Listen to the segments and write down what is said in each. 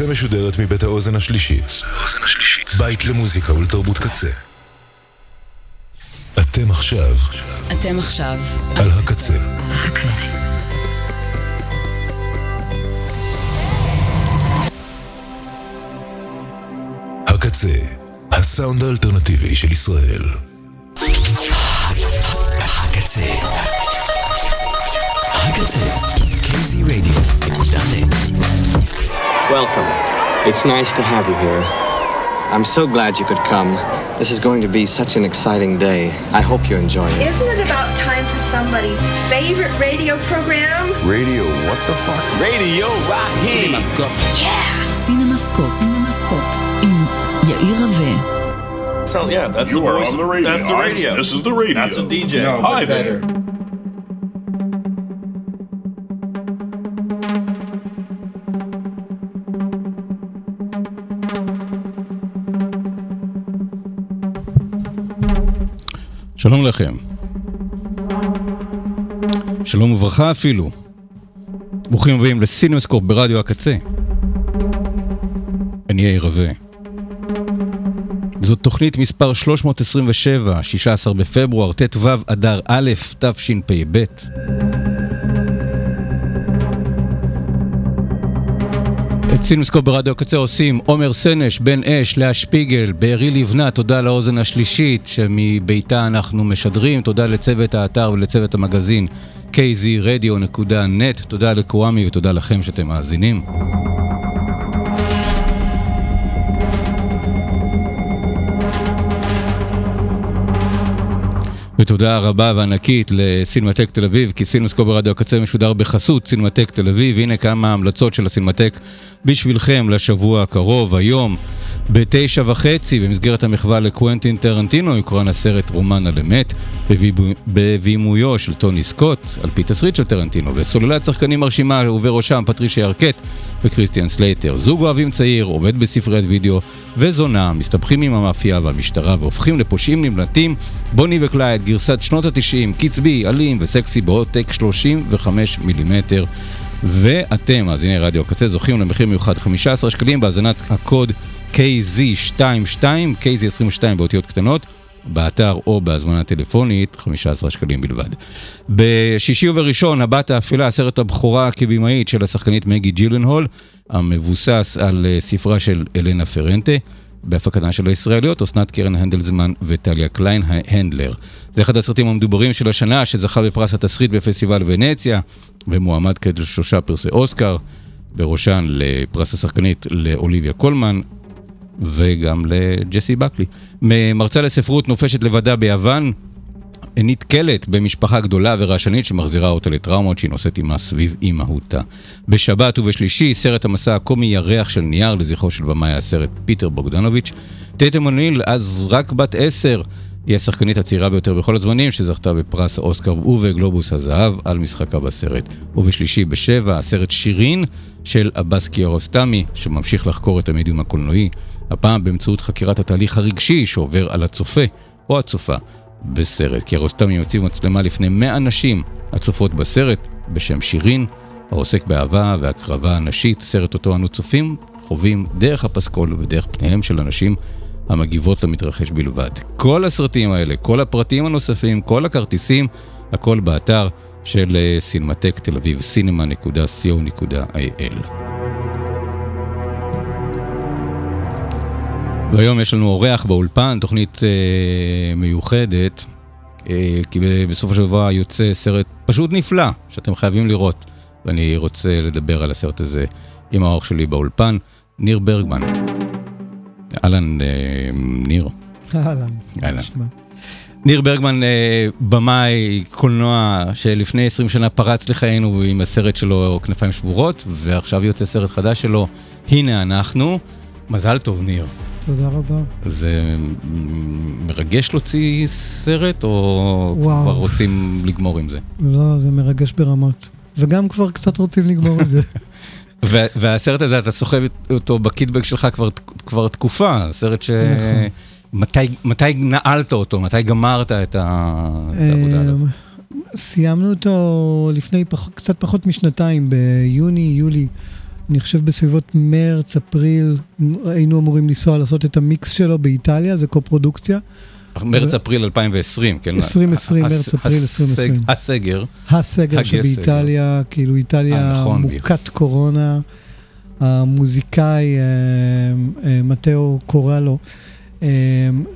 הקצה משודרת מבית האוזן השלישית. בית למוזיקה ולתרבות קצה. אתם עכשיו אתם עכשיו על הקצה. הקצה. הקצה, הסאונד האלטרנטיבי של ישראל. הקצה. הקצה. קייזי רדיו. נקודה נט. Welcome. It's nice to have you here. I'm so glad you could come. This is going to be such an exciting day. I hope you enjoy it. Isn't it about time for somebody's favorite radio program? Radio, what the fuck? רדיו רהיט. סינמסקופ. סינמסקופ. עם יאיר רווה. So yeah, that's You the are voice. on the radio. That's the I- radio. this is the radio. That's a DJ. No, Hi there. שלום לכם. שלום וברכה אפילו. ברוכים הבאים לסינמסקופ ברדיו הקצה. אני יאיר רווה. זאת תוכנית מספר 327, 16 בפברואר, ט"ו אדר א', תשפ"ב. את סינמסקופ ברדיו הקצה עושים עומר סנש, בן אש, לאה שפיגל, בארי לבנת, תודה לאוזן השלישית שמביתה אנחנו משדרים, תודה לצוות האתר ולצוות המגזין kzradio.net, תודה לקוואמי ותודה לכם שאתם מאזינים. ותודה רבה וענקית לסינמטק תל אביב, כי סינמסקופ ברדיו הקצה משודר בחסות סינמטק תל אביב. הנה כמה המלצות של הסינמטק בשבילכם לשבוע הקרוב. היום, בתשע וחצי, במסגרת המחווה לקוונטין טרנטינו, יוקרן הסרט רומן על אמת, בבימוי- בבימויו של טוני סקוט, על פי תסריט של טרנטינו, וסוללת שחקנים מרשימה ובראשם פטרישיה ארקט וכריסטיאן סלייטר. זוג אוהבים צעיר, עובד בספריית וידאו, וזונה, מסתבכים עם המאפיה והמשטרה והופכים לפושעים נמלטים. בוני וקלייד, גרסת שנות התשעים, קצבי, אלים וסקסי בעותק 35 מילימטר. ואתם, מאזיני רדיו הקצה, זוכים למחיר מיוחד 15 שקלים בהאזנת הקוד KZ22, KZ22 באותיות קטנות. באתר או בהזמנה טלפונית, 15 שקלים בלבד. בשישי ובראשון, הבת האפלה, סרט הבכורה כבימאית של השחקנית מגי ג'ילנהול, המבוסס על אה, ספרה של אלנה פרנטה, בהפקתן של הישראליות, אסנת קרן הנדלסמן וטליה קליינהנדלר. זה אחד הסרטים המדוברים של השנה, שזכה בפרס התסריט בפסטיבל ונציה, ומועמד כעת לשלושה פרסי אוסקר, בראשן לפרס השחקנית לאוליביה קולמן, וגם לג'סי בקלי. מרצה לספרות נופשת לבדה ביוון, נתקלת במשפחה גדולה ורעשנית שמחזירה אותה לטראומות שהיא נושאת עימה סביב אימהותה. בשבת ובשלישי, סרט המסע הקומי ירח של נייר לזכרו של במאי הסרט פיטר בוגדנוביץ'. טייטום אוניל, אז רק בת עשר, היא השחקנית הצעירה ביותר בכל הזמנים, שזכתה בפרס האוסקר ובגלובוס הזהב על משחקה בסרט. ובשלישי בשבע, הסרט שירין של עבאס קיארוסטמי, שממשיך לחקור את המדיום הקולנועי, הפעם באמצעות חקירת התהליך הרגשי שעובר על הצופה או הצופה בסרט. קיארוסטמי מציב מצלמה לפני 100 נשים הצופות בסרט בשם שירין, העוסק באהבה והקרבה נשית, סרט אותו אנו צופים, חווים דרך הפסקול ודרך פניהם של אנשים המגיבות למתרחש בלבד. כל הסרטים האלה, כל הפרטים הנוספים, כל הכרטיסים, הכל באתר של אה, סינמטק תל אביב, cinema.co.il. והיום יש לנו אורח באולפן, תוכנית אה, מיוחדת, אה, כי של דבר יוצא סרט פשוט נפלא, שאתם חייבים לראות. ואני רוצה לדבר על הסרט הזה עם האורח שלי באולפן, ניר ברגמן. אהלן, אה, ניר. אהלן. אהלן. ניר ברגמן, אה, במאי קולנוע שלפני 20 שנה פרץ לחיינו עם הסרט שלו כנפיים שבורות, ועכשיו יוצא סרט חדש שלו, הנה אנחנו. מזל טוב, ניר. תודה רבה. זה מרגש להוציא סרט, או וואו. כבר רוצים לגמור עם זה? לא, זה מרגש ברמות. וגם כבר קצת רוצים לגמור את זה. והסרט הזה, אתה סוחב אותו בקיטבג שלך כבר, כבר תקופה, סרט ש... נכון. מתי, מתי נעלת אותו? מתי גמרת את, העבודה הזאת? אמ, סיימנו אותו לפני פח, קצת פחות משנתיים, ביוני, יולי אני חושב בסביבות מרץ, אפריל, היינו אמורים לנסוע לעשות את המיקס שלו באיטליה, זה קו-פרודוקציה. מרץ-אפריל 2020, כן? 2020, הס- מרץ-אפריל הסג- 2020. הסגר. הסגר. שבאיטליה, כאילו אה, איטליה נכון, מוכת קורונה. המוזיקאי אה, אה, מתאו קורלו אה,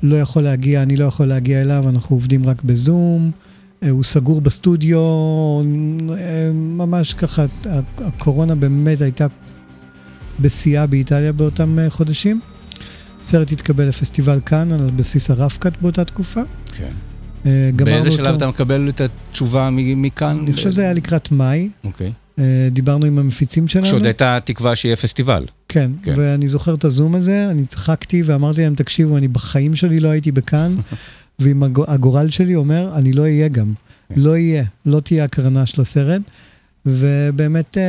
לא יכול להגיע, אני לא יכול להגיע אליו, אנחנו עובדים רק בזום. אה, הוא סגור בסטודיו, אה, ממש ככה, הקורונה באמת הייתה בשיאה באיטליה באותם אה, חודשים. הסרט התקבל לפסטיבל כאן על בסיס הרפקת באותה תקופה. כן. באיזה שלב אותו- אתה מקבל את התשובה מכאן? אני חושב שזה היה לקראת מאי, אוקיי. דיברנו עם המפיצים שלנו. כשעוד הייתה תקווה שיהיה פסטיבל. כן. כן, ואני זוכר את הזום הזה, אני צחקתי ואמרתי להם, תקשיבו, אני בחיים שלי לא הייתי בכאן, הגו- הגורל שלי אומר, אני לא אהיה גם. כן. לא יהיה, לא תהיה הקרנה של הסרט. ובאמת, אה,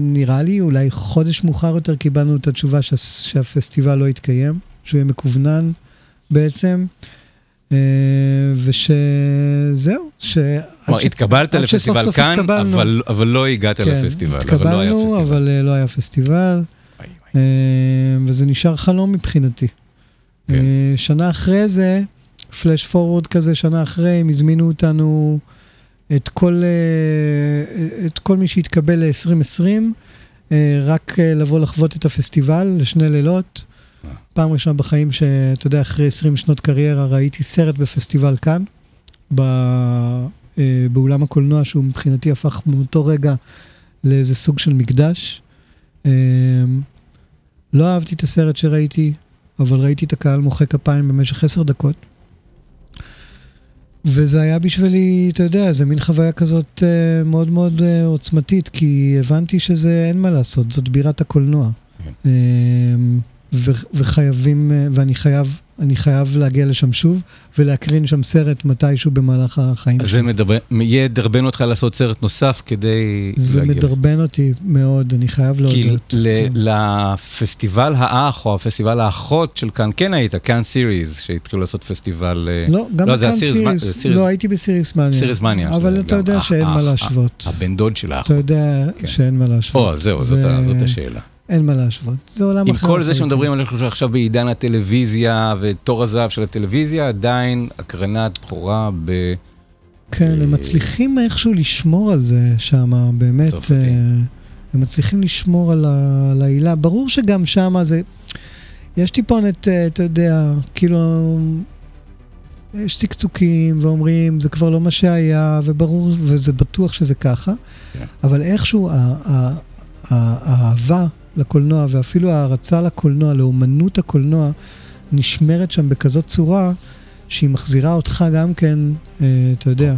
נראה לי, אולי חודש מאוחר יותר קיבלנו את התשובה שה, שהפסטיבל לא יתקיים, שהוא יהיה מקוונן בעצם, אה, ושזהו, ש... כלומר, ש- התקבלת לפסטיבל כאן, התקבלנו. אבל- אבל לא הגעת כן, לפסטיבל. אבל לא היה התקבלנו, פסטיבל. אבל אה, לא היה פסטיבל. וואי, וואי. אה, וזה נשאר חלום מבחינתי. כן. אה, שנה אחרי זה, פלאש פורוורד כזה, שנה אחרי, הם הזמינו אותנו, את כל, אה, את כל מי שהתקבל ל-2020, אה, רק אה, לבוא לחוות את הפסטיבל לשני לילות. אה. פעם ראשונה בחיים שאתה יודע, אחרי 20 שנות קריירה ראיתי סרט בפסטיבל כאן, ב, אה, באולם הקולנוע, שהוא מבחינתי הפך מאותו רגע לאיזה סוג של מקדש. אה, לא אהבתי את הסרט שראיתי, אבל ראיתי את הקהל מוחא כפיים במשך עשר דקות. וזה היה בשבילי, אתה יודע, זה מין חוויה כזאת אה, מאוד מאוד אה, עוצמתית, כי הבנתי שזה, אין מה לעשות, זאת בירת הקולנוע. כן. אה, ו- וחייבים, אה, ואני חייב, אני חייב להגיע לשם שוב, ולהקרין שם סרט מתישהו במהלך החיים שלי. זה מדרבן, יהיה דרבן אותך לעשות סרט נוסף כדי זה להגיע. מדרבן אותי מאוד, אני חייב כי להודות. ל- כן. לפסטיבל האח או הפסטיבל האחות של כאן כן היית, כאן סיריז, שהתחילו לעשות פסטיבל... אה, לא, גם לא, זה זה סיריס- לא הייתי בסיריס מניה. סיריס מניה. אבל אתה יודע שאין מה להשוות. הבן דוד של האח. אתה יודע כן. שאין מה להשוות. או, זהו, זה- זאת השאלה. אין מה להשוות. זה עולם עם אחר. כל זה. שמדברים עליך עכשיו בעידן הטלוויזיה ותור הזהב של הטלוויזיה, עדיין הקרנת בכורה ב... כן, הם מצליחים איכשהו לשמור על זה שם, באמת. אה, הם מצליחים לשמור על על העילה. ברור שגם שם זה... יש טיפונת, אה, אתה יודע, כאילו... יש צקצוקים ואומרים, זה כבר לא מה שהיה, וברור, וזה בטוח שזה ככה, כן. אבל איכשהו האהבה לקולנוע, ואפילו ההערצה לקולנוע, לאומנות הקולנוע, נשמרת שם בכזאת צורה, שהיא מחזירה אותך גם כן, אה, אתה יודע,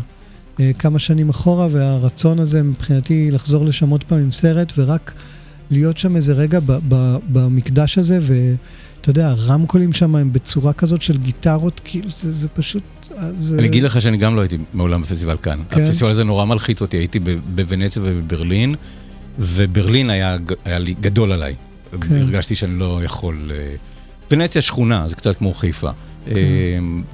אה, כמה שנים אחורה, והרצון הזה מבחינתי לחזור לשם עוד פעם עם סרט, ורק להיות שם איזה רגע ב- ב- במקדש הזה, ואתה יודע, הרמקולים שם הם בצורה כזאת של גיטרות, כאילו זה, זה פשוט... אה, זה... אני אגיד לך שאני גם לא הייתי מעולם בפסטיבל כאן. כן? הפסטיבל הזה נורא מלחיץ אותי, הייתי בוונציה ובברלין, וברלין היה היה לי גדול עליי. כן. הרגשתי שאני לא יכול... אה, ונציה שכונה, זה קצת כמו חיפה. אה,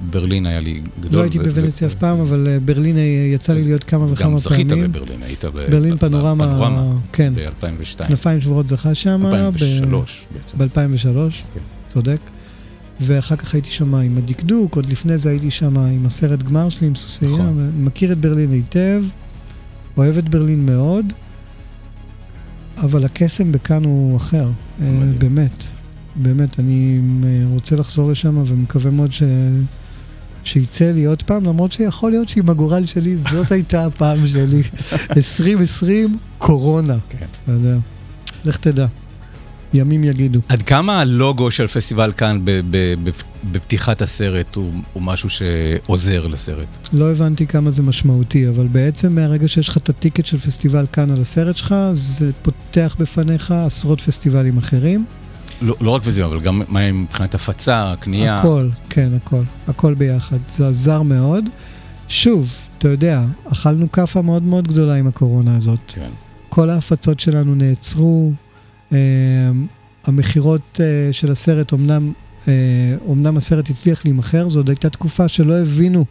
ברלין היה לי גדול. לא הייתי בוונציה אף פעם, אבל אה, ברלין יצא לי להיות כמה וכמה גם זכית פעמים. בברלין, היית ב- ברלין פנורמה, בפנורמה כן, ב-2002. כנפיים שבורות זכה שם. 2003 בעצם. ב-2003, כן. צודק. ואחר כך הייתי שם עם הדקדוק, עוד לפני זה הייתי שם עם הסרט גמר שלי, עם סוסייה, נכון. מכיר את ברלין היטב, אוהב את ברלין מאוד, אבל הקסם בכאן הוא אחר, אה, מדהים. באמת, באמת, אני אה, רוצה לחזור לשם ומקווה מאוד ש... שיצא לי עוד פעם, למרות שיכול להיות שעם הגורל שלי, זאת הייתה הפעם שלי. 2020, קורונה, כן. לך תדע, ימים יגידו. עד כמה הלוגו של פסטיבל כאן בפתיחת הסרט הוא הוא משהו שעוזר לסרט? לא הבנתי כמה זה משמעותי, אבל בעצם מהרגע שיש לך את הטיקט של פסטיבל כאן על הסרט שלך, זה פותח בפניך עשרות פסטיבלים אחרים. לא לא רק וזה, אבל גם מה מבחינת הפצה, קנייה. הכל, כן, הכל, הכל ביחד. זה עזר מאוד. שוב, אתה יודע, אכלנו כאפה מאוד מאוד גדולה עם הקורונה הזאת. כן. כל ההפצות שלנו נעצרו. אה, המכירות אה, של הסרט, אמנם, אה, אמנם הסרט הצליח להימכר, זו עוד הייתה תקופה שלא הבינו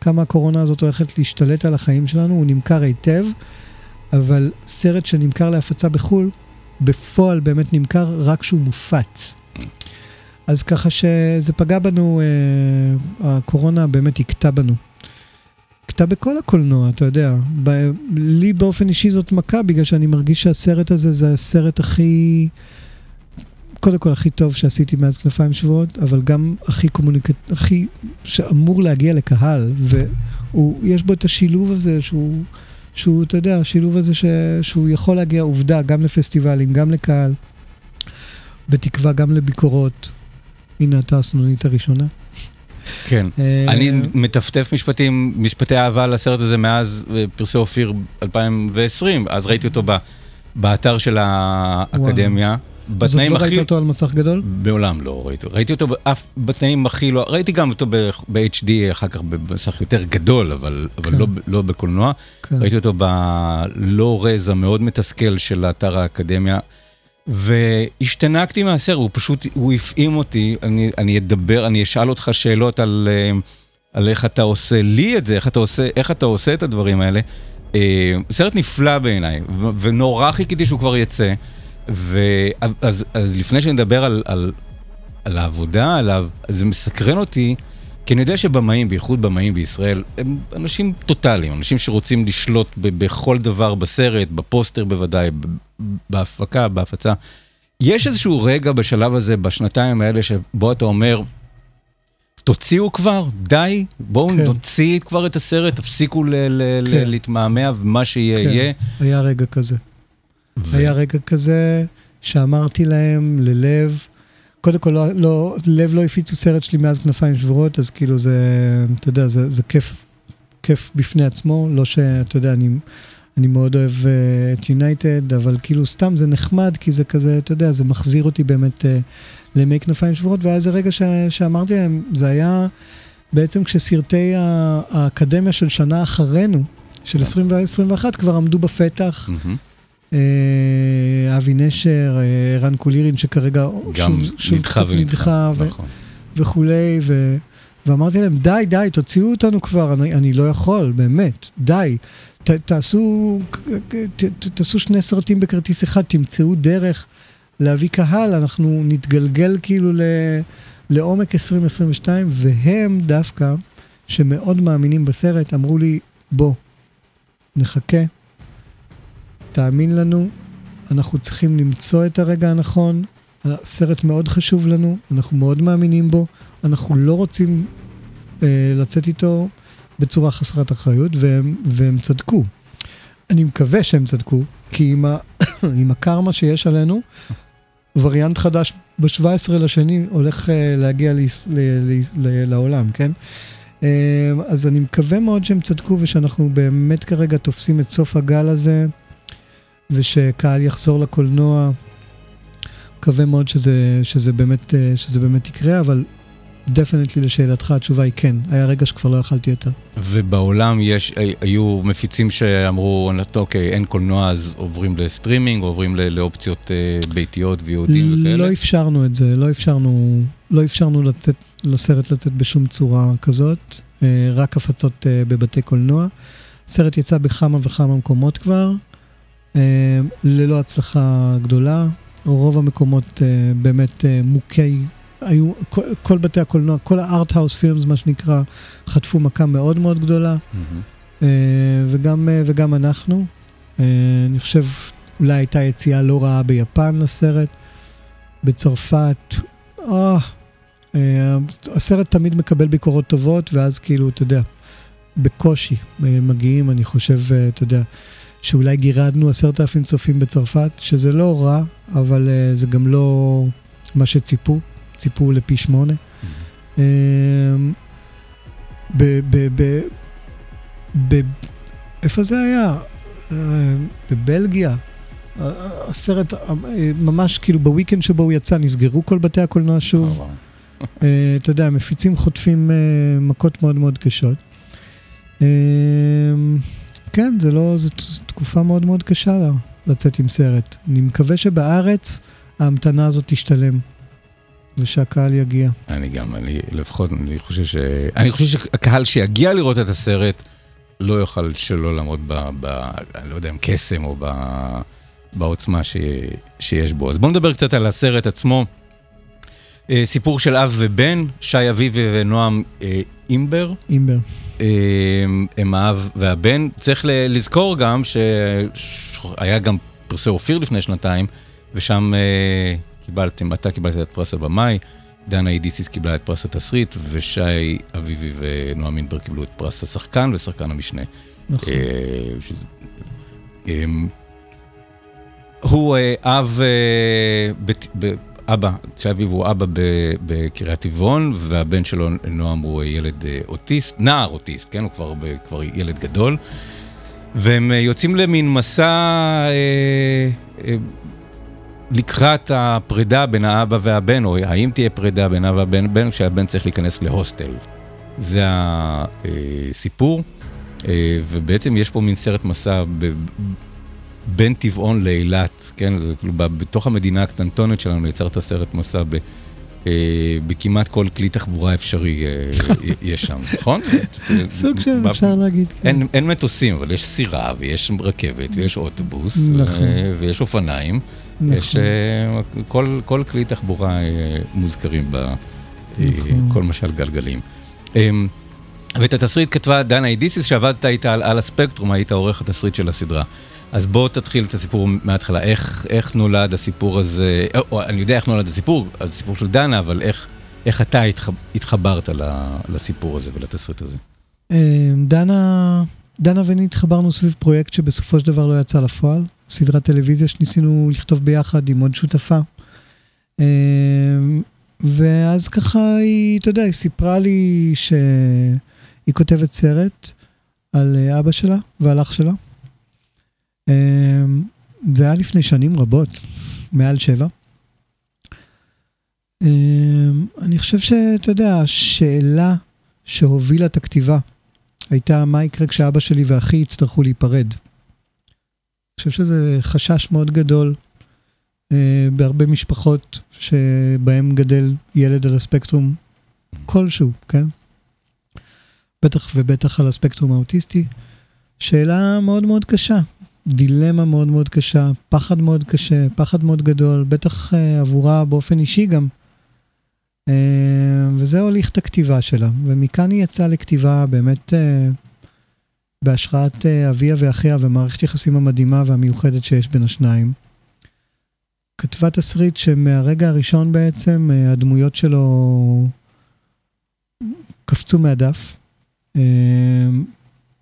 כמה הקורונה הזאת הולכת להשתלט על החיים שלנו, הוא נמכר היטב, אבל סרט שנמכר להפצה בחו"ל בפועל באמת נמכר רק כשהוא מופץ. אז ככה שזה פגע בנו, אה, הקורונה באמת הכתה בנו. הכתה בכל הקולנוע, אתה יודע. ב- לי באופן אישי זאת מכה, בגלל שאני מרגיש שהסרט הזה זה הסרט הכי... קודם כל הכי טוב שעשיתי מאז כנפיים שבועות, אבל גם הכי קומוניקט... הכי... שאמור להגיע לקהל, ויש בו את השילוב הזה שהוא, שהוא אתה יודע, השילוב הזה ש... שהוא יכול להגיע עובדה גם לפסטיבלים, גם לקהל, בתקווה גם לביקורות. הנה אתה הסנונית הראשונה. כן. אה, אני מטפטף משפטים, משפטי אהבה לסרט הזה מאז אה, פרסי אופיר 2020, אז ראיתי אותו באתר של האקדמיה. אז עוד בתנאים לא הכי... ראית אותו על מסך גדול? מעולם לא ראיתי, ראיתי אותו באף, בתנאים הכי לא, ראיתי גם אותו ב-HD אחר כך במסך יותר גדול, אבל, אבל כן. לא, לא בקולנוע. כן. ראיתי אותו בלא רז המאוד מתסכל של אתר האקדמיה, והשתנקתי מהסרט, הוא פשוט, הוא הפעים אותי, אני, אני אדבר, אני אשאל אותך שאלות על, אה, על איך אתה עושה לי את זה, איך אתה עושה, איך אתה עושה את הדברים האלה. אה, סרט נפלא בעיניי, ונורא חיכיתי שהוא כבר יצא. ואז אז לפני שנדבר על, על, על העבודה עליו, זה מסקרן אותי, כי אני יודע שבמאים, בייחוד במאים בישראל, הם אנשים טוטאליים, אנשים שרוצים לשלוט ב- בכל דבר בסרט, בפוסטר בוודאי, בהפקה, בהפצה. יש איזשהו רגע בשלב הזה, בשנתיים האלה, שבו אתה אומר, תוציאו כבר, די, בואו כן. נוציא כבר את הסרט, תפסיקו ל- ל- כן. ל- להתמהמה, ומה שיהיה כן, יהיה. היה רגע כזה. ו- היה רגע כזה שאמרתי להם ללב, קודם כל, לא, לא, לב לא הפיצו סרט שלי מאז כנפיים שבורות, אז כאילו זה, אתה יודע, זה, זה כיף, כיף בפני עצמו, לא שאתה יודע, אני, אני מאוד אוהב uh, את יונייטד, אבל כאילו סתם זה נחמד, כי זה כזה, אתה יודע, זה מחזיר אותי באמת uh, לימי כנפיים שבורות, והיה איזה רגע ש, שאמרתי להם, זה היה בעצם כשסרטי האקדמיה של שנה אחרינו, של 2021, כבר עמדו בפתח. מהמם. אה, אבי נשר, אה, ערן קולירין, שכרגע שוב, שוב נדחה קצת נדחה ו- נכון. וכולי, ו... ואמרתי להם, די, די, תוציאו אותנו כבר, אני, אני לא יכול, באמת, די. ת, תעשו, ת, ת, תעשו שני סרטים בכרטיס אחד, תמצאו דרך להביא קהל, אנחנו נתגלגל כאילו ל, לעומק 2022, והם דווקא, שמאוד מאמינים בסרט, אמרו לי, בוא, נחכה, תאמין לנו, אנחנו צריכים למצוא את הרגע הנכון. הסרט מאוד חשוב לנו, אנחנו מאוד מאמינים בו, אנחנו לא רוצים אה, לצאת איתו בצורה חסרת אחריות, והם, והם צדקו. אני מקווה שהם צדקו, כי עם, ה, עם הקרמה שיש עלינו, וריאנט חדש ב-17 לשני הולך אה, להגיע ליס, ל, ל, ל, לעולם, כן? אה, אז אני מקווה מאוד שהם צדקו ושאנחנו באמת כרגע תופסים את סוף הגל הזה. ושקהל יחזור לקולנוע. מקווה מאוד שזה, שזה, באמת, אה, שזה באמת יקרה, אבל definitely לשאלתך, התשובה היא כן. היה רגע שכבר לא יכלתי יותר. ובעולם יש, היו מפיצים שאמרו, אוקיי, אין קולנוע אז עוברים לסטרימינג, עוברים לאופציות אה, ביתיות ו VOD ים וכאלה. לא אפשרנו את זה, לא אפשרנו, לא אפשרנו לצאת, לסרט לצאת בשום צורה כזאת, אה, רק הפצות אה, בבתי קולנוע. הסרט יצא בכמה וכמה מקומות כבר, אה, ללא הצלחה גדולה. רוב המקומות אה, באמת אה, מוכי, היו, כל, כל בתי הקולנוע, כל הארט-האוס פילמס, מה שנקרא, חטפו מכה מאוד מאוד גדולה. אה, וגם, אה, וגם אנחנו. אה, אני חושב, אולי הייתה יציאה לא רעה ביפן לסרט, בצרפת. אה, אה, הסרט תמיד מקבל ביקורות טובות, ואז כאילו, אתה יודע, בקושי אה, מגיעים, אני חושב, אה, אתה יודע, שאולי גירדנו עשרת אלפים צופים בצרפת, שזה לא רע, אבל אה, זה גם לא מה שציפו, ציפו לפי שמונה. אה, ב- ב- ב- ב... איפה זה היה? אה, בבלגיה. הסרט אה, ממש כאילו בוויקנד שבו הוא יצא נסגרו כל בתי הקולנוע שוב. אה, אתה יודע, מפיצים חוטפים אה, מכות מאוד מאוד קשות. אה, כן, זה לא, זו תקופה מאוד מאוד קשה לה, לצאת עם סרט. אני מקווה שבארץ ההמתנה הזאת תשתלם, ושהקהל יגיע. אני גם, אני לפחות, אני חושב ש... אני חושב שהקהל שיגיע לראות את הסרט, לא יוכל שלא לעמוד ב... ב אני לא יודע אם קסם או ב... בעוצמה ש, שיש בו. אז בואו נדבר קצת על הסרט עצמו. אה, סיפור של אב ובן, שי אביבי ונועם אה, אימבר. אימבר. אה, הם האב והבן. צריך לזכור גם שהיה גם פרסי אופיר לפני שנתיים, ושם קיבלתם, אתה קיבלת את פרס הבמאי, דנה אידיסיס קיבלה את פרס התסריט, ושי אביבי ונועם אינבר קיבלו את פרס השחקן ושחקן המשנה. נכון. הוא אב, אבא, שי אביב הוא אבא ב- בקריית טבעון, והבן שלו, נועם, הוא ילד אה, אוטיסט, נער אוטיסט, כן? הוא כבר, ב- כבר ילד גדול. והם אה, יוצאים למין מסע אה, אה, לקראת הפרידה בין האבא והבן, או האם תהיה פרידה בין אבא והבן, כשהבן צריך להיכנס להוסטל. זה הסיפור. אה, ובעצם יש פה מין סרט מסע ב- בין טבעון לאילת, כן? זה כאילו בתוך המדינה הקטנטונת שלנו יצרת סרט מסע ב... אה, בכמעט כל כלי תחבורה אפשרי אה, יש שם, נכון? סוג של, אפשר להגיד. כן. אין, מטוסים, אבל יש סירה, ויש רכבת, ויש אוטובוס, נכון. ויש אופניים. נכון. יש אה, כל, כל כלי תחבורה מוזכרים ב... אה, נכון. מה שעל גלגלים. אמ, ואת התסריט כתבה דנה אידיסיס, שעבדת איתה על הספקטרום, היית עורך התסריט של הסדרה. אז בוא תתחיל את הסיפור מההתחלה. איך, איך נולד הסיפור הזה, או, או, אני יודע איך נולד הסיפור, הסיפור של דנה, אבל איך, איך אתה התח, התחברת לסיפור הזה ולתסריט הזה? אה, דנה, דנה ואני התחברנו סביב פרויקט שבסופו של דבר לא יצא לפועל, סדרת טלוויזיה שניסינו לכתוב ביחד עם עוד שותפה. אה, ואז ככה היא, אתה יודע, היא סיפרה לי שהיא כותבת סרט על אה, אבא שלה ועל אח שלה. אה, זה היה לפני שנים רבות, מעל שבע. אה, אני חושב שאתה יודע, השאלה שהובילה את הכתיבה הייתה מה יקרה כשאבא שלי ואחי יצטרכו להיפרד. אני חושב שזה חשש מאוד גדול אה, בהרבה משפחות שבהם גדל ילד על הספקטרום כלשהו, כן? בטח ובטח על הספקטרום האוטיסטי. שאלה מאוד מאוד קשה, דילמה מאוד מאוד קשה, פחד מאוד קשה, פחד מאוד גדול, בטח אה, עבורה באופן אישי גם. אה, וזה הוליך את הכתיבה שלה, ומכאן היא יצאה לכתיבה באמת אה, בהשראת אה, אביה ואחיה ומערכת יחסים המדהימה והמיוחדת שיש בין השניים. כתבה תסריט שמהרגע הראשון בעצם אה, הדמויות שלו קפצו מהדף. אה,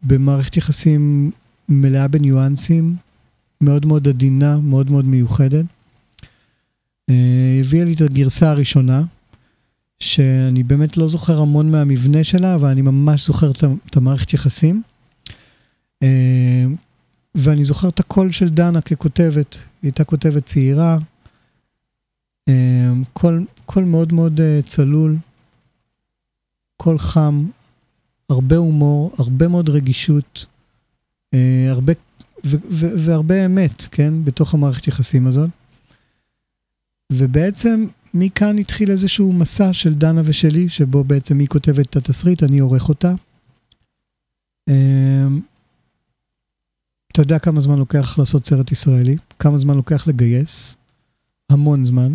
במערכת יחסים מלאה בניואנסים, מאוד מאוד עדינה, מאוד מאוד מיוחדת. אה, הביאה לי את הגרסה הראשונה, שאני באמת לא זוכר המון מהמבנה שלה, אבל אני ממש זוכר את המערכת יחסים. אה, ואני זוכר את הקול של דנה ככותבת, היא הייתה כותבת צעירה, אה, קול, קול מאוד מאוד צלול, קול חם, הרבה הומור, הרבה מאוד רגישות, הרבה, ו, ו, והרבה אמת, כן, בתוך המערכת יחסים הזאת. ובעצם מכאן התחיל איזשהו מסע של דנה ושלי, שבו בעצם היא כותבת את התסריט, אני עורך אותה. אה, אתה יודע כמה זמן לוקח לעשות סרט ישראלי? כמה זמן לוקח לגייס? המון זמן.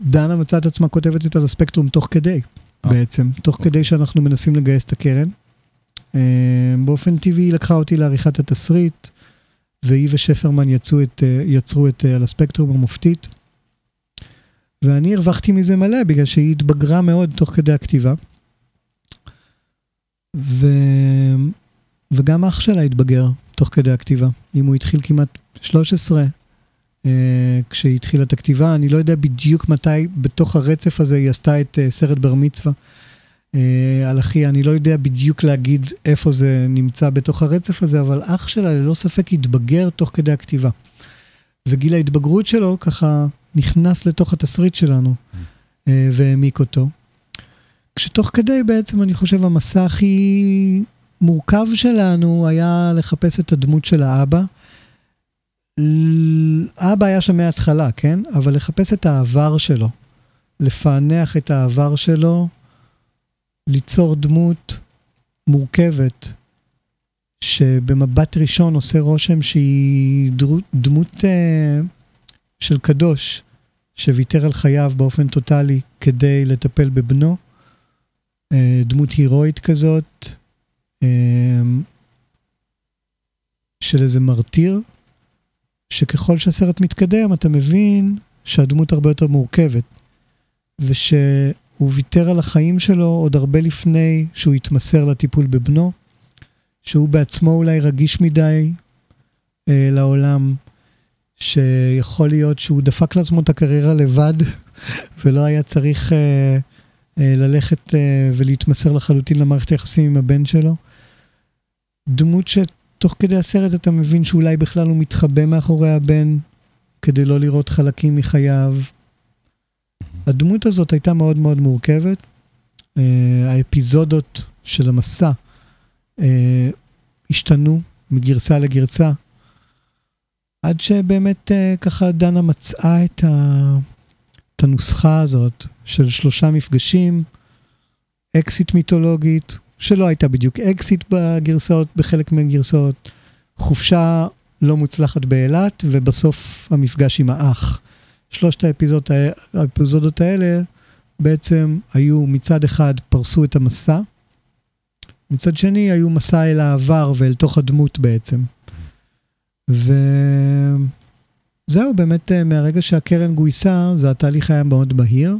דנה מצאה את עצמה כותבת את הספקטרום תוך כדי, אה. בעצם, תוך כדי שאנחנו מנסים לגייס את הקרן. אה, באופן טבעי היא לקחה אותי לעריכת התסריט, והיא ושפרמן יצאו את, אה, יצרו את אה, על הספקטרום המופתית. ואני הרווחתי מזה מלא, בגלל שהיא התבגרה מאוד תוך כדי הכתיבה. ו... וגם אח שלה התבגר תוך כדי הכתיבה. אם הוא התחיל כמעט 13, אה, כשהיא התחילה את הכתיבה, אני לא יודע בדיוק מתי בתוך הרצף הזה היא עשתה את אה, סרט בר מצווה על אחי, אני לא יודע בדיוק להגיד איפה זה נמצא בתוך הרצף הזה, אבל אח שלה ללא ספק התבגר תוך כדי הכתיבה. וגיל ההתבגרות שלו ככה נכנס לתוך התסריט שלנו אה, והעמיק אותו. כשתוך כדי בעצם אני חושב המסע הכי מורכב שלנו היה לחפש את הדמות של האבא. האבא היה שם מההתחלה, כן? אבל לחפש את העבר שלו. לפענח את העבר שלו, ליצור דמות מורכבת, שבמבט ראשון עושה רושם שהיא דמות אה, של קדוש, שוויתר על חייו באופן טוטאלי כדי לטפל בבנו. אה, דמות הירואית כזאת, אה, של איזה מרטיר, שככל שהסרט מתקדם אתה מבין שהדמות הרבה יותר מורכבת, ושהוא ויתר על החיים שלו עוד הרבה לפני שהוא התמסר לטיפול בבנו, שהוא בעצמו אולי רגיש מדי אה, לעולם, שיכול להיות שהוא דפק לעצמו את הקריירה לבד, ולא היה צריך אה, אה, ללכת אה, ולהתמסר לחלוטין למערכת היחסים עם הבן שלו. דמות שתוך כדי הסרט אתה מבין שאולי בכלל הוא מתחבא מאחורי הבן, כדי לא לראות חלקים מחייו. הדמות הזאת הייתה מאוד מאוד מורכבת. Uh, האפיזודות של המסע uh, השתנו מגרסה לגרסה, עד שבאמת uh, ככה דנה מצאה את, ה... את הנוסחה הזאת של שלושה מפגשים, אקסיט מיתולוגית, שלא הייתה בדיוק אקסיט בגרסאות, בחלק מהגרסאות, חופשה לא מוצלחת באילת, ובסוף המפגש עם האח. שלושת האפיזודות, האפיזודות האלה בעצם היו מצד אחד פרסו את המסע, מצד שני היו מסע אל העבר ואל תוך הדמות בעצם. וזהו, באמת אה, מהרגע שהקרן גויסה, זה התהליך היה מאוד בהיר.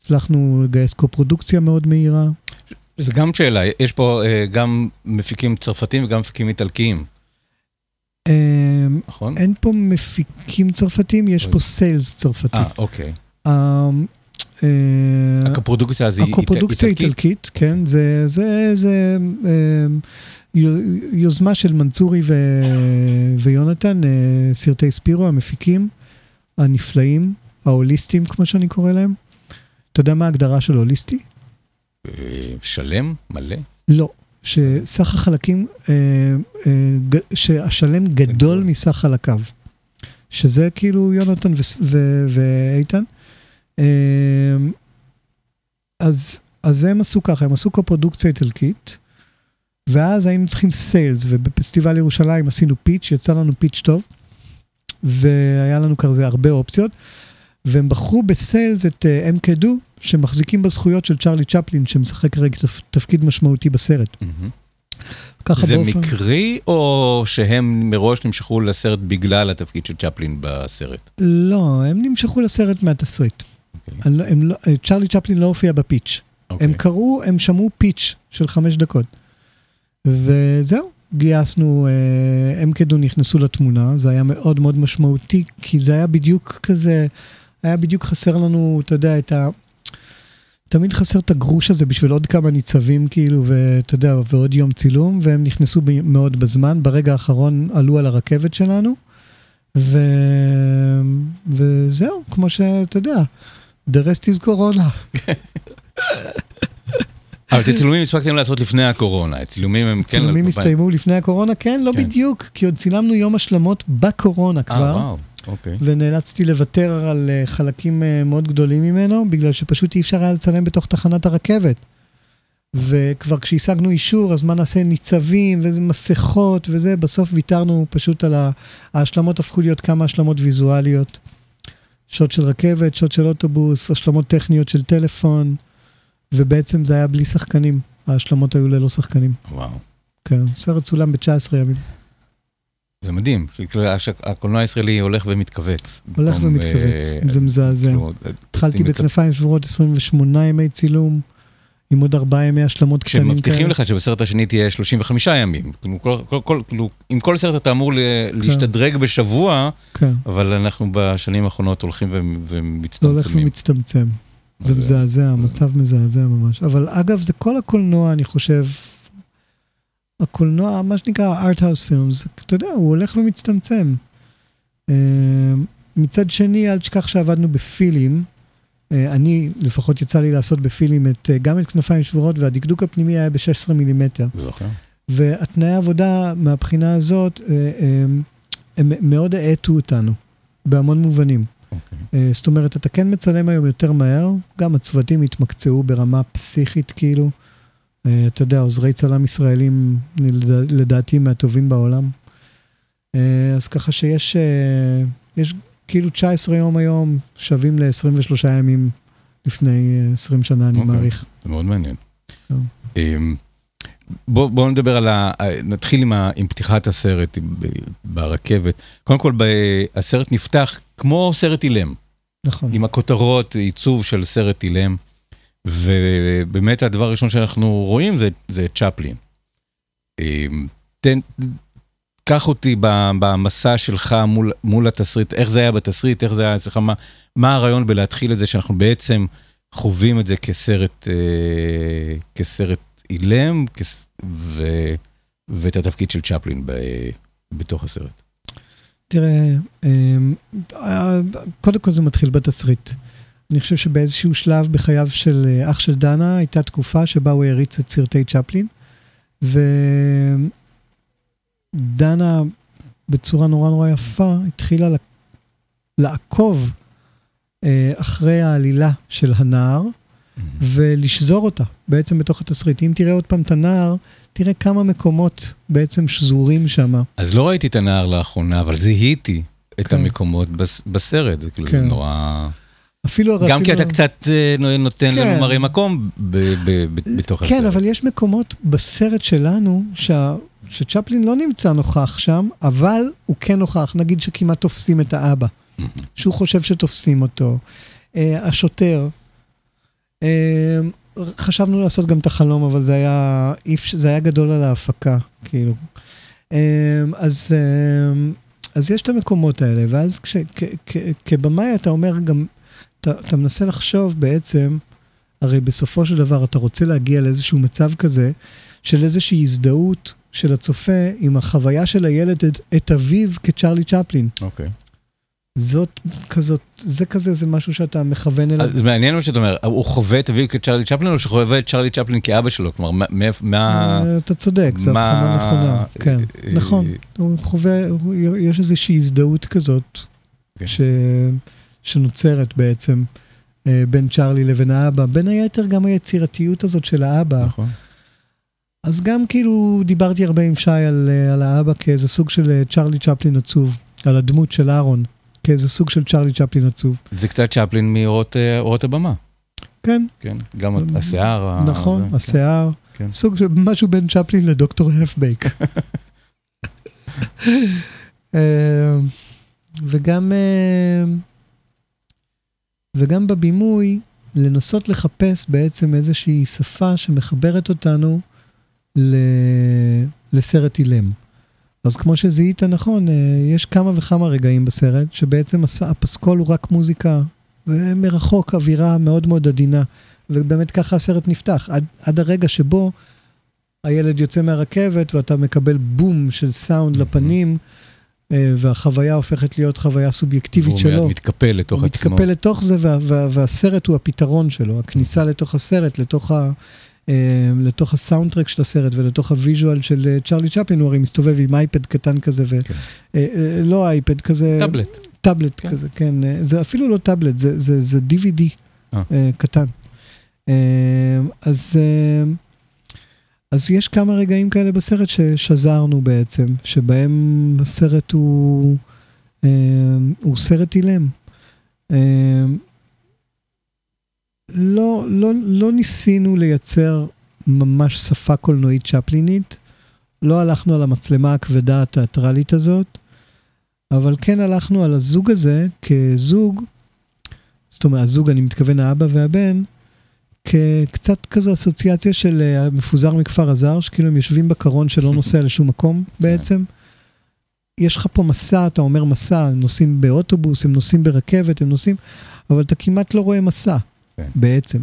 הצלחנו לגייס קו-פרודוקציה מאוד מהירה. זה גם שאלה, יש פה uh, גם מפיקים צרפתים וגם מפיקים איטלקיים. נכון? אין פה מפיקים צרפתים, יש פה סיילס צרפתי. אה, אוקיי. הקופרודוקציה הזו היא הקופרודוקציה איטלקית, כן, זה, זה, זה יוזמה של מנצורי ו, ויונתן, סרטי ספירו, המפיקים הנפלאים, ההוליסטים, כמו שאני קורא להם. אתה יודע מה ההגדרה של הוליסטי? שלם? מלא? לא. שסך החלקים, אה, אה, שהשלם גדול מסך חלקיו. שזה כאילו יונתן ואיתן. אה, אז, אז הם עשו ככה, הם עשו קופרודוקציה איטלקית, ואז היינו צריכים סיילס, ובפסטיבל ירושלים עשינו פיץ', יצא לנו פיץ' טוב, והיה לנו כזה הרבה אופציות, והם בחרו בסיילס את אם קדו, שמחזיקים בזכויות של צ'רלי צ'פלין, שמשחק כרגע תפקיד משמעותי בסרט. ככה זה באופן... מקרי, או שהם מראש נמשכו לסרט בגלל התפקיד של צ'פלין בסרט? לא, הם נמשכו לסרט מהתסריט. Okay. אוקיי. לא, הם לא, צ'רלי צ'פלין לא הופיע בפיץ'. Okay. הם אוקיי. קראו, הם שמעו פיץ' של חמש דקות. וזהו, גייסנו, הם כדו נכנסו לתמונה, זה היה מאוד מאוד משמעותי, כי זה היה בדיוק כזה, היה בדיוק חסר לנו, אתה יודע, את ה... תמיד חסר את הגרוש הזה בשביל עוד כמה ניצבים כאילו, ואתה יודע, ועוד יום צילום, והם נכנסו מאוד בזמן, ברגע האחרון עלו על הרכבת שלנו, ו... וזהו, כמו שאתה יודע, the rest is corona. אבל את הצילומים הספקתם לעשות לפני הקורונה, הצילומים הם כן... הצילומים הסתיימו לפני הקורונה? כן, לא כן. בדיוק, כי עוד צילמנו יום השלמות בקורונה כבר. וואו. אוקיי. ונאלצתי לוותר על אה, חלקים אה, מאוד גדולים ממנו, בגלל שפשוט אי אפשר היה לצלם בתוך תחנת הרכבת. וכבר כשהשגנו אישור, אז מה נעשה ניצבים ואיזה מסכות וזה, בסוף ויתרנו פשוט על ה... ההשלמות הפכו להיות כמה השלמות ויזואליות. שוט של רכבת, שוט של אוטובוס, השלמות טכניות של טלפון, ובעצם זה היה בלי שחקנים. ההשלמות היו ללא שחקנים. וואו. כן, סרט צולם ב-19 ימים. זה מדהים, שהקולנוע הישראלי הולך ומתכווץ. הולך ומתכווץ, אה, זה מזעזע. כאילו, התחלתי בכנפיים שבורות 28 ימי צילום, עם עוד ארבעה ימי השלמות קטנים כאלה. כשמבטיחים לך שבסרט השני תהיה 35 ימים. כאילו, עם כל סרט אתה אמור כן. להשתדרג בשבוע, כן. אבל אנחנו בשנים האחרונות הולכים ומצטמצמים. הולך ומצטמצם. זה מזעזע, המצב מזעזע ממש. אבל אגב, זה כל הקולנוע, אני חושב, הקולנוע, מה שנקרא house films, אתה יודע, הוא הולך ומצטמצם. Uh, מצד שני, אל תשכח שעבדנו בפילים. Uh, אני, לפחות יצא לי לעשות בפילים את, uh, גם את כנפיים שבורות, והדקדוק הפנימי היה ב-16 מילימטר. והתנאי העבודה מהבחינה הזאת, um, הם מאוד האטו אותנו, בהמון מובנים. Okay. אוקיי. זאת אומרת, אתה כן מצלם היום יותר מהר, גם הצוותים התמקצעו ברמה פסיכית, כאילו. אה, אתה יודע, עוזרי צלם ישראלים, לד- לדעתי, מהטובים בעולם. אה, אז ככה שיש אה, יש כאילו 19 יום היום שווים ל-23 ימים לפני אה, 20 שנה, אני אוקיי. מעריך. זה מאוד מעניין. טוב. אמ, בוא, בוא נדבר על ה... נתחיל עם, ה... עם פתיחת הסרט ב- ברכבת. קודם כל, ב... הסרט נפתח כמו סרט אילם, נכון. עם הכותרות, עיצוב של סרט אילם, ובאמת הדבר הראשון שאנחנו רואים זה, זה צ'פלין. אמ, תן, קח אותי במסע שלך מול, מול התסריט, איך זה היה בתסריט, איך זה היה אצלך, מה, מה הרעיון בלהתחיל את זה שאנחנו בעצם חווים את זה כסרט, אה, כסרט אילם, כס, ו, ואת התפקיד של צ'פלין ב, בתוך הסרט. תראה, אמ, קודם כל זה מתחיל בתסריית. אני חושב שבאיזשהו שלב בחייו של אה, אח של דנה הייתה תקופה שבה הוא הריץ את סרטי צ'פלין, ודנה בצורה נורא נורא יפה התחילה לעקוב אה, אחרי העלילה של הנער ולשזור אותה בעצם בתוך התסריט. אם תראה עוד פעם את הנער, תראה כמה מקומות בעצם שזורים שם. אז לא ראיתי את הנער לאחרונה, אבל זיהיתי את כן. המקומות בס, בסרט, זה כאילו, זה כן. נורא... אפילו גם רצינו- כי אתה קצת אה, נותן כן. לנו מראה מקום ב, ב, ב, בתוך הסרט. כן, אבל יש מקומות בסרט שלנו שה... שצ'פלין לא נמצא נוכח שם, אבל הוא כן נוכח. נגיד שכמעט תופסים את האבא, שהוא חושב שתופסים אותו. אה, השוטר. אה, חשבנו לעשות גם את החלום, אבל זה היה, זה היה גדול על ההפקה, כאילו. אה, אז, אה, אז יש את המקומות האלה, ואז כש, כ, כ, כבמאי אתה אומר גם, אתה, אתה מנסה לחשוב בעצם, הרי בסופו של דבר אתה רוצה להגיע לאיזשהו מצב כזה, של איזושהי הזדהות של הצופה עם החוויה של הילד את, את אביו כצ'רלי צ'פלין. אוקיי. זאת כזאת, זה כזה, זה משהו שאתה מכוון אליו. זה מעניין מה שאתה אומר, הוא חווה את אביו כצ'רלי צ'פלין, או שחווה את צ'רלי צ'פלין כאבא שלו? כלומר, מה- מה... אה, אתה צודק, זו מה- הבחנה נכונה. כן, נכון. הוא חווה, הוא- יש איזושהי הזדהות כזאת, כן. ש- שנוצרת בעצם אה, בין צ'רלי לבין האבא. בין היתר גם היצירתיות הזאת של האבא. נכון. אז גם כאילו דיברתי הרבה עם שי על, אה, על האבא כאיזה סוג של אה, צ'רלי צ'פלין עצוב, על הדמות של אהרון, כאיזה סוג של צ'רלי צ'פלין עצוב. זה קצת צ'פלין מאורות אה, הבמה, כן, כן? גם השיער. נכון, זה, השיער, כן. סוג של משהו בין צ'פלין לדוקטור הפבייק. וגם, וגם בבימוי, לנסות לחפש בעצם איזושהי שפה שמחברת אותנו ל... לסרט אילם. אז כמו שזיהית נכון, אה, יש כמה וכמה רגעים בסרט, שבעצם הפסקול הוא רק מוזיקה, ומרחוק אווירה מאוד מאוד עדינה. ובאמת ככה הסרט נפתח, עד, עד הרגע שבו הילד יוצא מהרכבת ואתה מקבל בום של סאונד לפנים, אה, והחוויה הופכת להיות חוויה סובייקטיבית והוא מיד שלו. מתקפל לתוך הוא עצמו. מתקפל לתוך זה, וה, וה, והסרט הוא הפתרון שלו, הכניסה לתוך הסרט, לתוך, ה, אה, לתוך ה soundtrack של הסרט ולתוך ה visual של אה, צ'רלי צ'פלין, הוא הרי מסתובב עם אייפד קטן כזה, ו, כן. אה, אה, לא אייפד כזה, טאבלט. טאבלט כן. כזה, כן, אה, זה אפילו לא טאבלט, זה, זה, זה DVD אה. אה, קטן. אה, אז, אה, אז יש כמה רגעים כאלה בסרט ששזרנו בעצם, שבהם הסרט הוא, אה, הוא סרט אילם. אה, לא, לא, לא ניסינו לייצר ממש שפה קולנועית צ'פלינית, לא הלכנו על המצלמה הכבדה התיאטרלית הזאת, אבל כן הלכנו על הזוג הזה כזוג, זאת אומרת, הזוג, אני מתכוון האבא והבן, כקצת כזו אסוציאציה של אה, מפוזר מכפר הזר, שכאילו הם יושבים בקרון שלא נוסע לשום מקום בעצם. יש לך פה מסע, אתה אומר מסע, הם נוסעים באוטובוס, הם נוסעים ברכבת, הם נוסעים, אבל אתה כמעט לא רואה מסע כן. בעצם.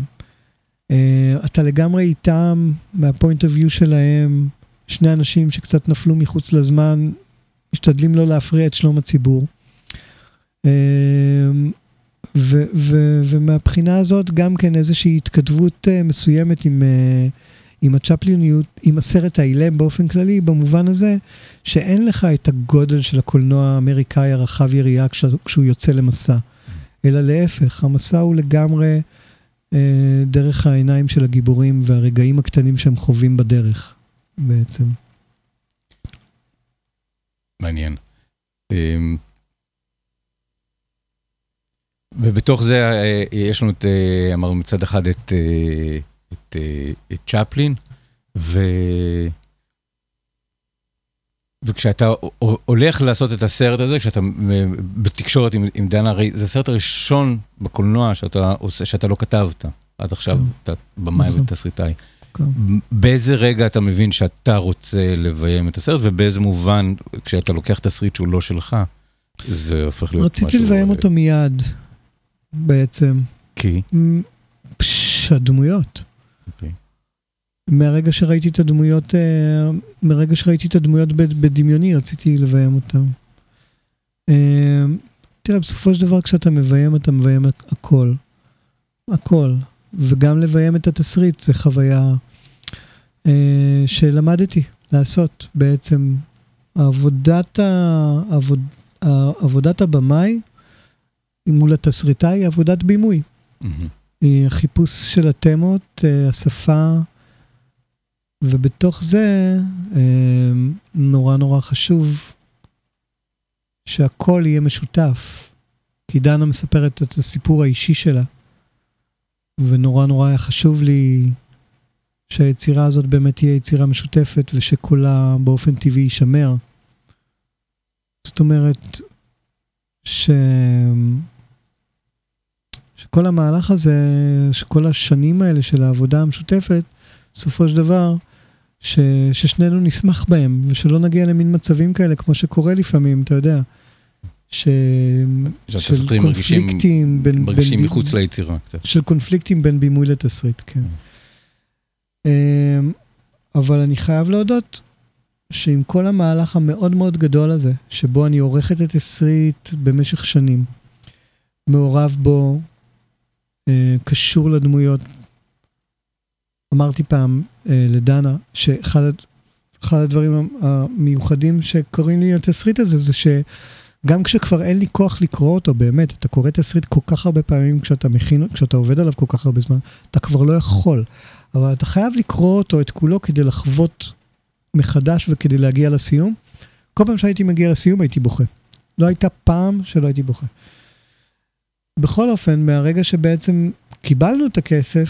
Uh, אתה לגמרי איתם, מהפוינט אוף ויו שלהם, שני אנשים שקצת נפלו מחוץ לזמן, משתדלים לא להפריע את שלום הציבור. Uh, ו- ו- ומהבחינה הזאת גם כן איזושהי התכתבות uh, מסוימת עם, uh, עם הצ'פליניות, עם הסרט האילם באופן כללי, במובן הזה שאין לך את הגודל של הקולנוע האמריקאי הרחב יריעה כש- כשהוא יוצא למסע, אלא להפך, המסע הוא לגמרי אה, דרך העיניים של הגיבורים והרגעים הקטנים שהם חווים בדרך, בעצם. מעניין. אמ, ובתוך זה אה, יש לנו את, אה, אמרנו מצד אחד את, אה, את, את צ'פלין, ו... וכשאתה הולך לעשות את הסרט הזה, כשאתה בתקשורת עם, עם דנה, הרי זה הסרט הראשון בקולנוע שאתה עושה, שאתה לא כתבת עד עכשיו, כן. אתה במאי נכון. ותסריטאי. כן. באיזה רגע אתה מבין שאתה רוצה לביים את הסרט, ובאיזה מובן, כשאתה לוקח תסריט שהוא לא שלך, זה הופך להיות משהו... רציתי לביים אותו מיד, בעצם. כי? פש, הדמויות. אוקיי. מהרגע שראיתי את הדמויות, אה, מהרגע שראיתי את הדמויות בדמיוני, רציתי לביים אותן. אה, תראה, בסופו של דבר כשאתה מביים, אתה מביים הכל. הכל. וגם לביים את התסריט זה חוויה אה, שלמדתי לעשות בעצם. עבודת, ה, עבוד, עבודת הבמאי מול התסריטאי היא עבודת בימוי. Mm-hmm. החיפוש של התמות, השפה, ובתוך זה אה, נורא נורא חשוב שהכל יהיה משותף. כי דנה מספרת את הסיפור האישי שלה, ונורא נורא היה חשוב לי שהיצירה הזאת באמת תהיה יצירה משותפת ושקולה באופן טבעי יישמר. זאת אומרת, ש... שכל המהלך הזה, שכל השנים האלה של העבודה המשותפת, בסופו של דבר, ש, ששנינו נשמח בהם, ושלא נגיע למין מצבים כאלה, כמו שקורה לפעמים, אתה יודע. ש... של קונפליקטים בין... מרגישים בין, מחוץ ליצירה קצת. של קונפליקטים בין בימוי לתסריט, כן. Mm. אמ, אבל אני חייב להודות שעם כל המהלך המאוד מאוד גדול הזה, שבו אני עורך את התסריט במשך שנים, מעורב בו, קשור לדמויות, אמרתי פעם אה, לדנה, שאחד הדברים המיוחדים שקורים לי התסריט הזה, זה שגם כשכבר אין לי כוח לקרוא אותו, באמת, אתה קורא תסריט כל כך הרבה פעמים כשאתה מכין, כשאתה עובד עליו כל כך הרבה זמן, אתה כבר לא יכול. אבל אתה חייב לקרוא אותו, את כולו, כדי לחוות מחדש וכדי להגיע לסיום. כל פעם שהייתי מגיע לסיום הייתי בוכה. לא הייתה פעם שלא הייתי בוכה. בכל אופן, מהרגע שבעצם קיבלנו את הכסף,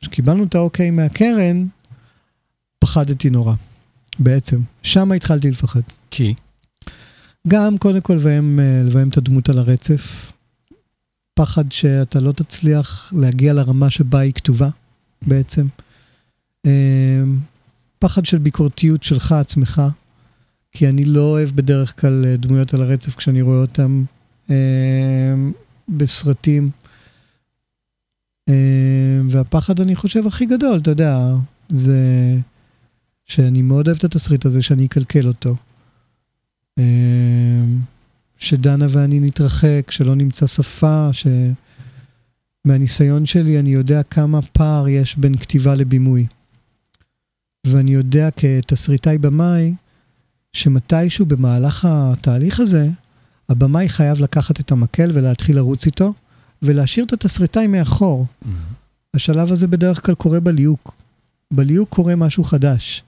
כשקיבלנו את האוקיי מהקרן, פחדתי נורא, בעצם. שם התחלתי לפחד. כי? גם, קודם כל, לביים, אה, לביים את הדמות על הרצף. פחד שאתה לא תצליח להגיע לרמה שבה היא כתובה, בעצם. אה, פחד של ביקורתיות שלך עצמך, כי אני לא אוהב בדרך כלל אה, דמויות על הרצף כשאני רואה אותן בסרטים. אה, והפחד, אני חושב, הכי גדול, אתה יודע, זה שאני מאוד אוהב את התסריט הזה, שאני אקלקל אותו. אה, שדנה ואני נתרחק, שלא נמצא שפה, שמהניסיון שלי אני יודע כמה פער יש בין כתיבה לבימוי. ואני יודע כתסריטאי במאי, שמתישהו במהלך התהליך הזה, הבמאי חייב לקחת את המקל ולהתחיל לרוץ איתו, ולהשאיר את התסריטאי מאחור. Mm-hmm. השלב הזה בדרך כלל קורה בליהוק. בליהוק קורה משהו חדש.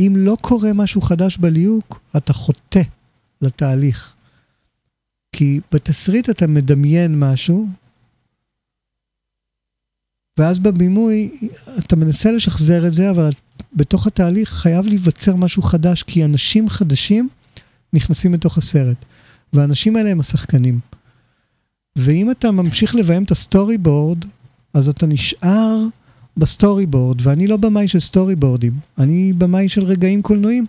אם לא קורה משהו חדש בליהוק, אתה חוטא לתהליך. כי בתסריט אתה מדמיין משהו, ואז בבימוי אתה מנסה לשחזר את זה, אבל בתוך התהליך חייב להיווצר משהו חדש, כי אנשים חדשים נכנסים לתוך הסרט. והאנשים האלה הם השחקנים. ואם אתה ממשיך לביים את ה storyboard, אז אתה נשאר ב storyboard, ואני לא במאי של storyboard ים, אני במאי של רגעים קולנועים.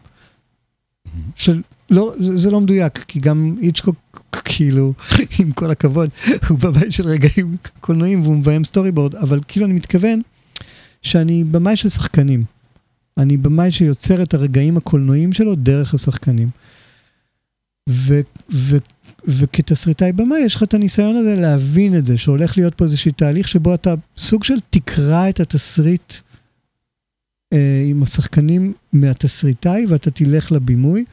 של, לא, זה לא מדויק, כי גם היצ'קוק, כאילו, עם כל הכבוד, הוא במאי של רגעים קולנועים והוא מביים storyboard, אבל כאילו אני מתכוון שאני במאי של שחקנים. אני במאי שיוצר את הרגעים הקולנועיים שלו דרך השחקנים. ו, ו, וכתסריטאי כמה יש לך את הניסיון הזה להבין את זה, שהולך להיות פה איזשהו תהליך שבו אתה סוג של תקרא את התסריט אה, עם השחקנים מהתסריטאי ואתה תלך לבימוי.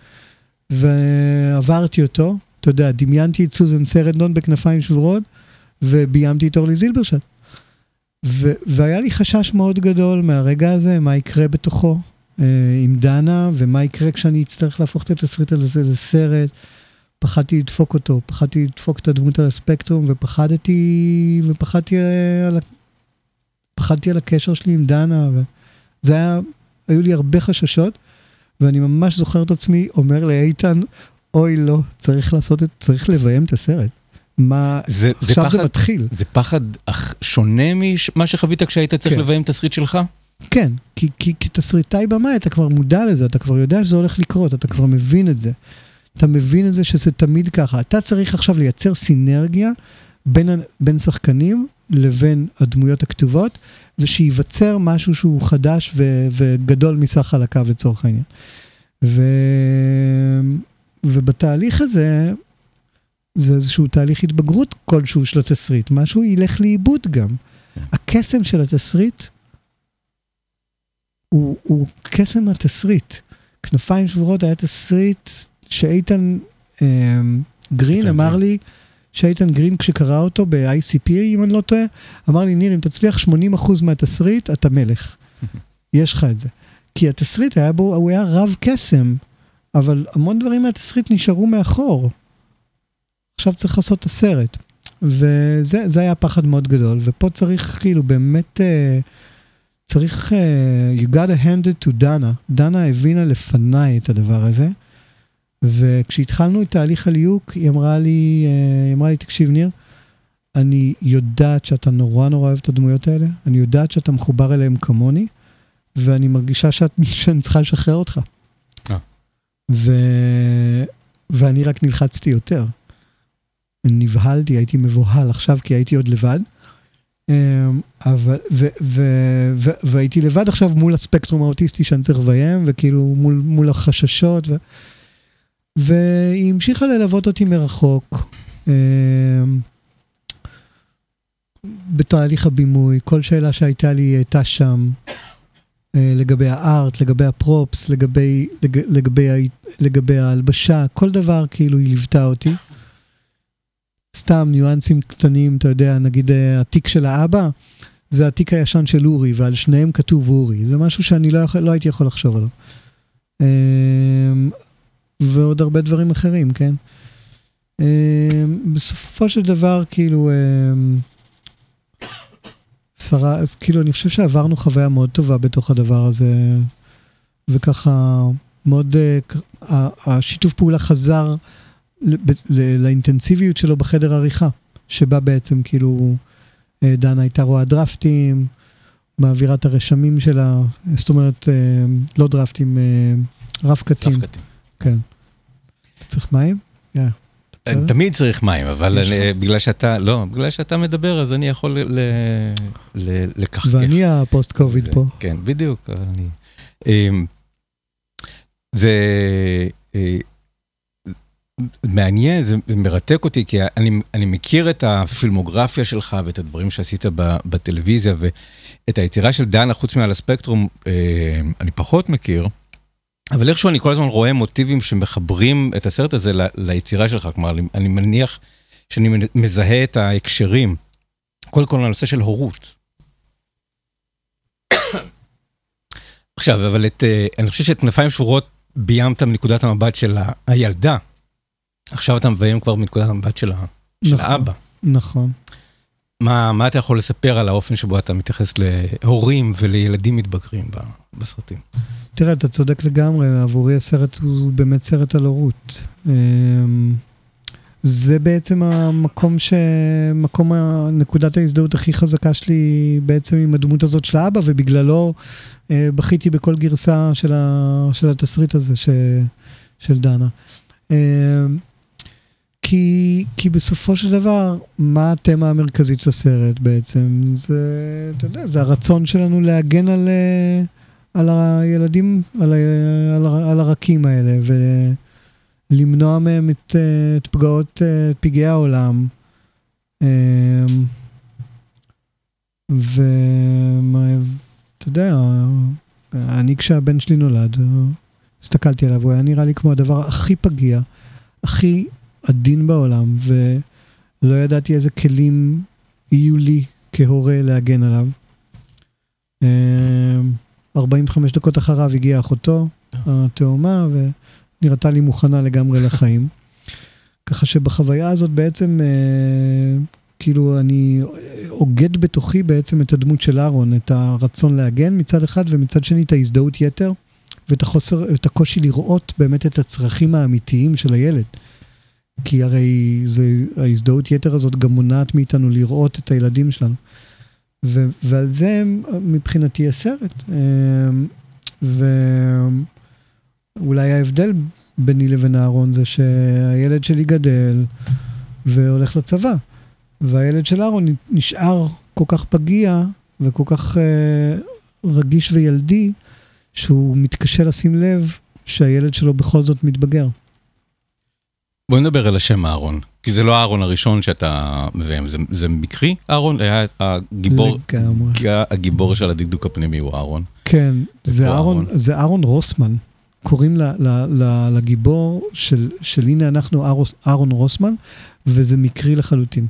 ועברתי אותו, אתה יודע, דמיינתי את סוזן סרנדון בכנפיים שבורות וביימתי את אורלי זילברשט. ו- והיה לי חשש מאוד גדול מהרגע הזה, מה יקרה בתוכו עם דנה, ומה יקרה כשאני אצטרך להפוך את התסריט הזה לסרט. פחדתי לדפוק אותו, פחדתי לדפוק את הדמות על הספקטרום, ופחדתי, ופחדתי אה, על, פחדתי על הקשר שלי עם דנה, וזה היה, היו לי הרבה חששות, ואני ממש זוכר את עצמי אומר לאיתן, אוי לא, צריך לעשות את, צריך לביים את הסרט. מה, זה, זה עכשיו פחד, זה מתחיל. זה פחד אך שונה ממה שחווית כשהיית צריך כן. לביים תסריט שלך? כן, כי, כי, כי תסריטאי במאי, אתה כבר מודע לזה, אתה כבר יודע שזה הולך לקרות, אתה כבר מבין את זה. אתה מבין את זה שזה תמיד ככה. אתה צריך עכשיו לייצר סינרגיה בין, בין שחקנים לבין הדמויות הכתובות, ושייווצר משהו שהוא חדש ו, וגדול מסך חלקיו לצורך העניין. ו, ובתהליך הזה, זה איזשהו תהליך התבגרות כלשהו של התסריט, משהו ילך לאיבוד גם. הקסם של התסריט הוא, הוא קסם התסריט. כנפיים שבורות היה תסריט שאיתן אה, גרין אמר. לי, שאיתן גרין כשקרא אותו ב-ICP, אם אני לא טועה, אמר לי, ניר, אם תצליח 80% מהתסריט, אתה מלך. יש לך את זה. כי התסריט היה בו, הוא היה רב קסם, אבל המון דברים מהתסריט נשארו מאחור. עכשיו צריך לעשות את הסרט. וזה זה היה פחד מאוד גדול, ופה צריך כאילו באמת, uh, צריך, uh, you gotta hand it to דנה. דנה הבינה לפניי את הדבר הזה, וכשהתחלנו את תהליך הליהוק, היא אמרה לי, uh, היא אמרה לי, תקשיב ניר, אני יודעת שאתה נורא נורא אוהב את הדמויות האלה, אני יודעת שאתה מחובר אליהם כמוני, ואני מרגישה שאת, שאני צריכה לשחרר אותך. אה. ו... ואני רק נלחצתי יותר. נבהלתי, הייתי מבוהל עכשיו כי הייתי עוד לבד. אמ, אבל, ו, ו, ו, והייתי לבד עכשיו מול הספקטרום האוטיסטי שאני צריך לביים, וכאילו מול, מול החששות. ו, והיא המשיכה ללוות אותי מרחוק. אמ, בתהליך הבימוי, כל שאלה שהייתה לי הייתה שם, אה, לגבי הארט, לגבי הפרופס, לגבי, לג, לגבי, לגבי ההלבשה, כל דבר כאילו היא ליוותה אותי. סתם ניואנסים קטנים, אתה יודע, נגיד אה, התיק של האבא, זה התיק הישן של אורי, ועל שניהם כתוב אורי. זה משהו שאני לא, יכול, לא הייתי יכול לחשוב עליו. אמ, ועוד הרבה דברים אחרים, כן? אמ, בסופו של דבר, כאילו, אמ, שרה, אז כאילו, אני חושב שעברנו חוויה מאוד טובה בתוך הדבר הזה, וככה, מאוד, אה, השיתוף פעולה חזר לאינטנסיביות שלו בחדר עריכה, שבה בעצם כאילו אה, דנה הייתה רואה דרפטים, מעבירה את הרשמים שלה, זאת אומרת, אה, לא דרפטים, אה, רף קטים. רב-קטים. כן. אתה צריך מים? יא. בסדר? תמיד צריך מים, אבל אני- בגלל שאתה, לא, בגלל שאתה מדבר, אז אני יכול ל- ל- לקחקח. ואני הפוסט קוביד פה. כן, בדיוק. אני... אמ, זה מעניין, זה מרתק אותי, כי אני, אני מכיר את הפילמוגרפיה שלך ואת הדברים שעשית בטלוויזיה, ואת היצירה של דנה, חוץ מעל הספקטרום, אה, אני פחות מכיר. אבל איכשהו אני כל הזמן רואה מוטיבים שמחברים את הסרט הזה ל- ליצירה שלך, כלומר, אני- אני מניח שאני מזהה את ההקשרים. קודם כל, הנושא של הורות. עכשיו, אבל את, אה, אני חושב שאת כנפיים שבורות ביימת מנקודת המבט של הילדה. עכשיו אתה מביים כבר מנקודת המבט של, ה, של נכון. האבא. נכון. מה, מה אתה יכול לספר על האופן שבו אתה מתייחס להורים ולילדים מתבגרים בסרטים? תראה, אתה צודק לגמרי, עבורי הסרט הוא באמת סרט על הורות. אמ, זה בעצם המקום ש... מקום ה- נקודת ההזדהות הכי חזקה שלי בעצם עם הדמות הזאת של האבא, ובגללו אה, בכיתי בכל גרסה של, ה... של התסריט הזה ש... של דנה. אמ, כי, כי בסופו של דבר, מה התמה המרכזית של הסרט בעצם? זה, אתה יודע, זה הרצון שלנו להגן על, אה, על הילדים, על, על, על הרכים האלה, ולמנוע מהם את, אה, את פגעות, אה, את פגעי העולם. ואתה יודע, אני כשהבן שלי נולד, הסתכלתי עליו, הוא היה נראה לי כמו הדבר הכי פגיע, הכי עדין בעולם, ולא ידעתי איזה כלים יהיו לי כהורה להגן עליו. אה, 45 דקות אחריו הגיעה אחותו, התאומה, ונראתה לי מוכנה לגמרי לחיים. ככה שבחוויה הזאת בעצם, אה, כאילו, אני אוגד בתוכי בעצם את הדמות של אהרון, את הרצון להגן מצד אחד, ומצד שני את ההזדהות יתר, ואת החוסר, את הקושי לראות באמת את הצרכים האמיתיים של הילד. כי הרי זה, ההזדהות יתר הזאת גם מונעת מאיתנו לראות את הילדים שלנו. ו, ועל זה מבחינתי הסרט. ואולי ההבדל ביני לבין אהרון זה שהילד שלי גדל והולך לצבא, והילד של אהרון נשאר כל כך פגיע וכל כך uh, רגיש וילדי, שהוא מתקשה לשים לב שהילד שלו בכל זאת מתבגר. בוא נדבר על השם אהרון, כי זה לא אהרון הראשון שאתה מביים, זה, זה מקרי אהרון? היה הגיבור, לגמרי. הגיבור של הדקדוק הפנימי הוא אהרון. כן, זה אהרון, אהרון? זה אהרון רוסמן. קוראים ל, ל, ל, לגיבור של, של הנה אנחנו אהרוס, אהרון רוסמן, וזה מקרי לחלוטין.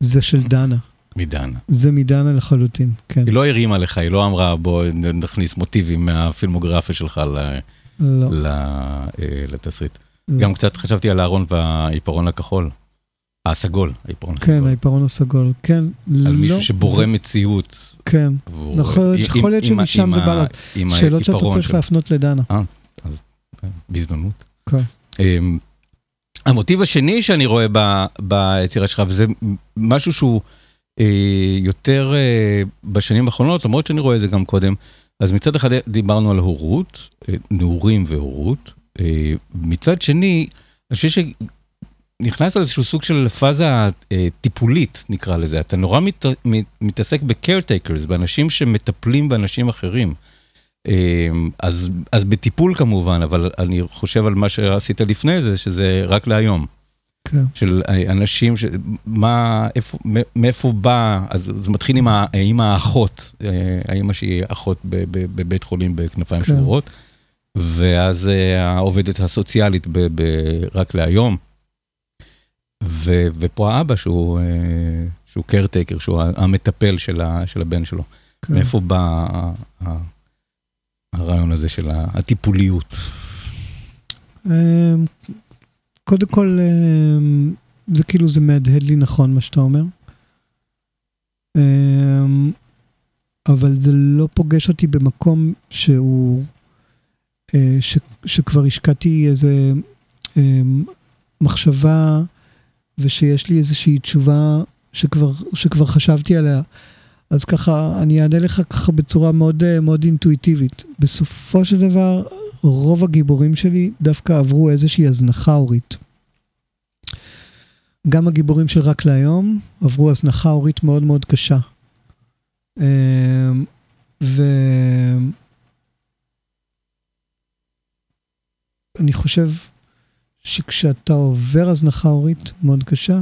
זה של דנה. מדנה. זה מדנה לחלוטין, כן. היא לא הרימה לך, היא לא אמרה בוא נכניס מוטיבים מהפילמוגרפיה שלך ל, לא. ל, אה, לתסריט. לא. גם קצת חשבתי על אהרון והעיפרון הכחול. הסגול, העיפרון כן, הסגול. העיפרון הסגול, כן. על מישהו לא, שבורא מציאות. כן. נכון, יכול להיות שמשם זה בא. עם שאלות שאתה צריך. להפנות לדנה. בהזדמנות. כן. אמ, המוטיב השני שאני רואה ב- ביצירה שלך, וזה משהו שהוא אה, יותר אה, בשנים האחרונות, למרות שאני רואה את זה גם קודם, אז מצד אחד דיברנו על הורות, אה, נעורים והורות, אה, מצד שני, אני חושב שנכנס איזשהו סוג של פאזה אה, טיפולית, נקרא לזה, אתה נורא מת, מת, מתעסק ב-caretakers, באנשים שמטפלים באנשים אחרים. אה, אז, אז בטיפול כמובן, אבל אני חושב על מה שעשית לפני זה, שזה רק להיום. כן. של אנשים, ש... מה, איפה, מאיפה בא, אז זה מתחיל עם, ה... עם האחות, אה, האמא שהיא אחות בבית חולים בכנפיים כן. שבורות, ואז אה, העובדת הסוציאלית ב... ב... רק להיום, ו... ופה האבא שהוא, אה, שהוא קרטייקר, שהוא המטפל של, ה... של הבן שלו. כן. מאיפה בא ה- ה- הרעיון הזה של הטיפוליות? אמ, קודם כל, אמ, זה כאילו, זה מהדהד לי נכון מה שאתה אומר. אמ, אבל זה לא פוגש אותי במקום שהוא, ש, שכבר השקעתי איזה אמ, מחשבה ושיש לי איזושהי תשובה שכבר, שכבר חשבתי עליה. אז ככה, אני אענה לך ככה בצורה מאוד, אה, מאוד אינטואיטיבית. בסופו של דבר, רוב הגיבורים שלי דווקא עברו איזושהי הזנחה הורית. גם הגיבורים של רק להיום עברו הזנחה הורית מאוד מאוד קשה. ו... אני חושב שכשאתה עובר הזנחה הורית מאוד קשה,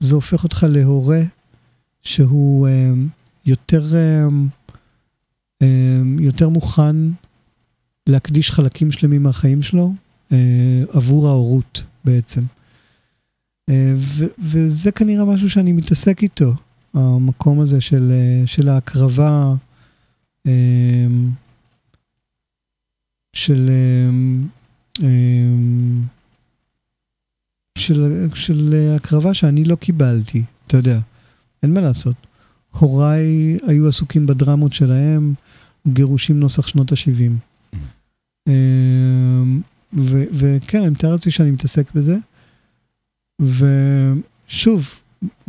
זה הופך אותך להורה שהוא אמ, יותר, אמ, אמ, יותר מוכן להקדיש חלקים שלמים מהחיים שלו אה, עבור ההורות בעצם. אה, ו- וזה כנראה משהו שאני מתעסק איתו, המקום הזה של, אה, של ההקרבה, אה, של, אה, אה, של, של הקרבה שאני לא קיבלתי, אתה יודע, אין מה לעשות. הוריי היו עסוקים בדרמות שלהם, גירושים נוסח שנות ה-70. אמ, וכן, אני מתאר לעצמי שאני מתעסק בזה. ושוב,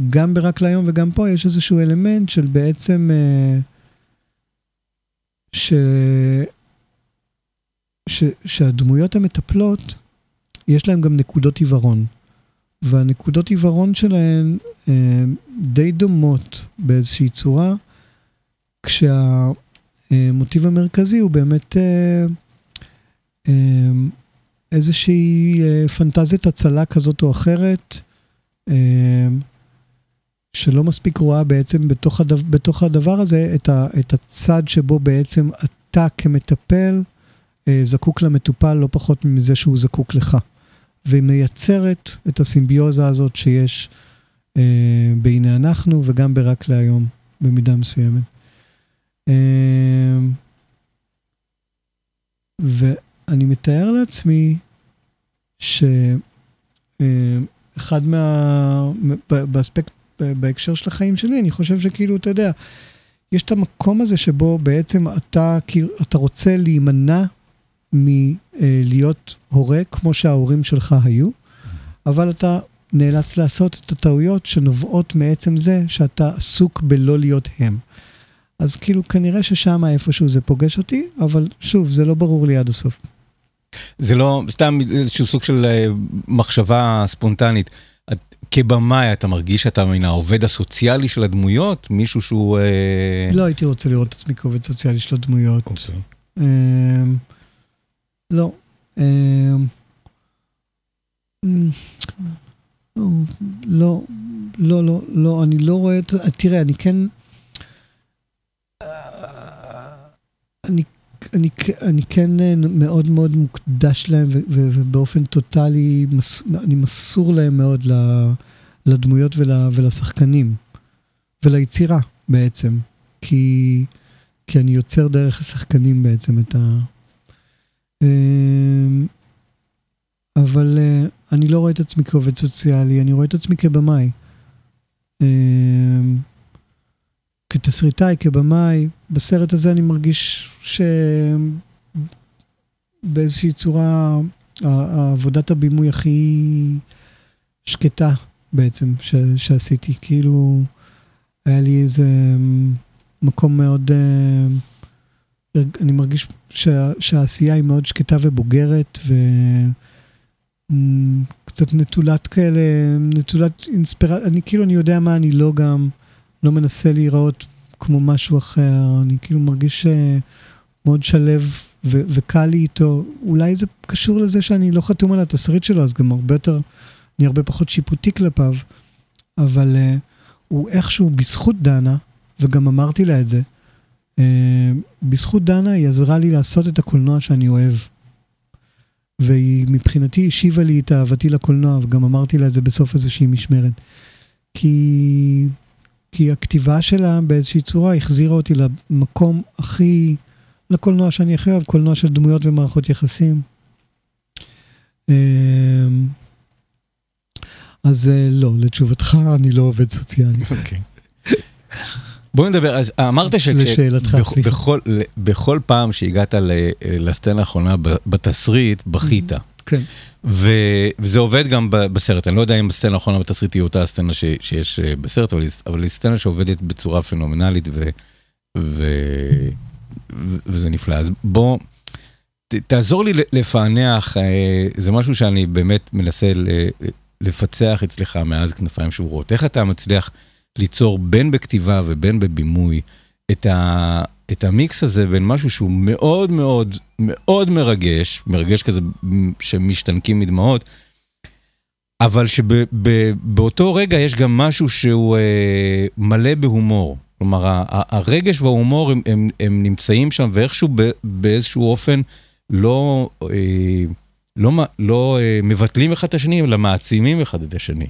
גם ברק להיום וגם פה יש איזשהו אלמנט של בעצם, אה, ש... ש... שהדמויות המטפלות, יש להן גם נקודות עיוורון. והנקודות עיוורון שלהן אה, די דומות באיזושהי צורה, כשהמוטיב המרכזי הוא באמת אה, אה, איזושהי אה, פנטזיית הצלה כזאת או אחרת, אה, שלא מספיק רואה בעצם בתוך, הדבר, בתוך הדבר הזה את, ה, את הצד שבו בעצם אתה כמטפל אה, זקוק למטופל לא פחות מזה שהוא זקוק לך. והיא מייצרת את הסימביוזה הזאת שיש אה, בהנה אנחנו וגם ברק להיום, במידה מסוימת. אה, ואני מתאר לעצמי שאחד מה... באספקט, בהקשר של החיים שלי, אני חושב שכאילו, אתה יודע, יש את המקום הזה שבו בעצם אתה, כאילו, אתה רוצה להימנע מלהיות הורה כמו שההורים שלך היו, אבל אתה נאלץ לעשות את הטעויות שנובעות מעצם זה שאתה עסוק בלא להיות הם. אז כאילו כנראה ששם איפשהו זה פוגש אותי, אבל שוב, זה לא ברור לי עד הסוף. זה לא, סתם איזשהו סוג של אה, מחשבה ספונטנית. את, כבמאי אתה מרגיש שאתה מן העובד הסוציאלי של הדמויות? מישהו שהוא... אה... לא הייתי רוצה לראות את עצמי כעובד סוציאלי של הדמויות. אוקיי. אה, לא. אה, לא, לא, לא, לא, אני לא רואה את... תראה, אני כן... אני, אני, אני כן מאוד מאוד מוקדש להם, ו, ו, ובאופן טוטאלי, מס, אני מסור להם מאוד לדמויות ול, ולשחקנים, וליצירה בעצם, כי, כי אני יוצר דרך השחקנים בעצם את ה... אמ, אבל uh, אני לא רואה את עצמי כעובד סוציאלי, אני רואה את עצמי כבמאי. Uh, כתסריטאי, כבמאי, בסרט הזה אני מרגיש שבאיזושהי צורה עבודת הבימוי הכי שקטה בעצם ש... שעשיתי. כאילו, היה לי איזה מקום מאוד... אני מרגיש שה... שהעשייה היא מאוד שקטה ובוגרת, ו... קצת נטולת כאלה, נטולת אינספירציה, אני כאילו, אני יודע מה אני לא גם, לא מנסה להיראות כמו משהו אחר, אני כאילו מרגיש אה, מאוד שלב ו- וקל לי איתו. אולי זה קשור לזה שאני לא חתום על התסריט שלו, אז גם הרבה יותר, אני הרבה פחות שיפוטי כלפיו, אבל uh, הוא איכשהו בזכות דנה, וגם אמרתי לה את זה, בזכות דנה היא עזרה לי לעשות את הקולנוע שאני אוהב. והיא מבחינתי השיבה לי את אהבתי לקולנוע, וגם אמרתי לה את זה בסוף איזושהי משמרת. כי, כי הכתיבה שלה באיזושהי צורה החזירה אותי למקום הכי, לקולנוע שאני הכי אוהב, קולנוע של דמויות ומערכות יחסים. אמ, אז אה, לא, לתשובתך, אני לא עובד סוציאלי. אוקיי. בוא נדבר, אז אמרת שבכל פעם שהגעת לסצנה האחרונה בתסריט, בכית. כן. וזה עובד גם בסרט, אני לא יודע אם הסצנה האחרונה בתסריט היא אותה הסצנה שיש אה, בסרט, אבל היא סצנה שעובדת בצורה פנומנלית וזה נפלא. אז בוא, תעזור לי לפענח, אה, זה משהו שאני באמת מנסה לפצח אצלך מאז כנפיים שבורות. איך אתה מצליח... ליצור בין בכתיבה ובין בבימוי את, ה, את המיקס הזה בין משהו שהוא מאוד מאוד מאוד מרגש, מרגש כזה שמשתנקים מדמעות, אבל שבאותו רגע יש גם משהו שהוא אה, מלא בהומור. כלומר, הרגש וההומור הם, הם, הם נמצאים שם ואיכשהו באיזשהו אופן לא, אה, לא, לא אה, מבטלים אחד את השני, אלא מעצימים אחד את השני.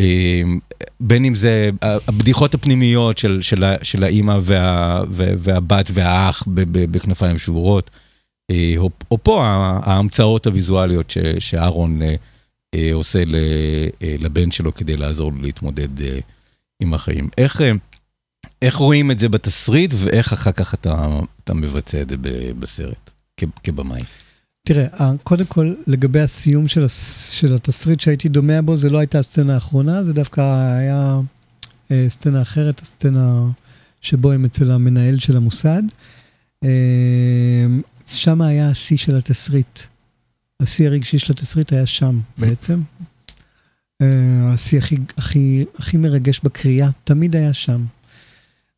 אמ, בין אם זה הבדיחות הפנימיות של, של, של האימא וה, והבת והאח בכנפיים שבורות, אה, או, או פה ההמצאות הוויזואליות ש, שאהרון אה, אה, עושה לבן שלו כדי לעזור לו להתמודד עם החיים. איך, איך רואים את זה בתסריט ואיך אחר כך אתה, אתה מבצע את זה בסרט כבמאי? תראה, קודם כל, לגבי הסיום של, הס... של התסריט שהייתי דומע בו, זה לא הייתה הסצנה האחרונה, זה דווקא היה אה, סצנה אחרת, הסצנה שבו הם אצל המנהל של המוסד. אה, שם היה השיא של התסריט. השיא הרגשי של התסריט היה שם בעצם. אה, השיא הכי, הכי, הכי מרגש בקריאה, תמיד היה שם.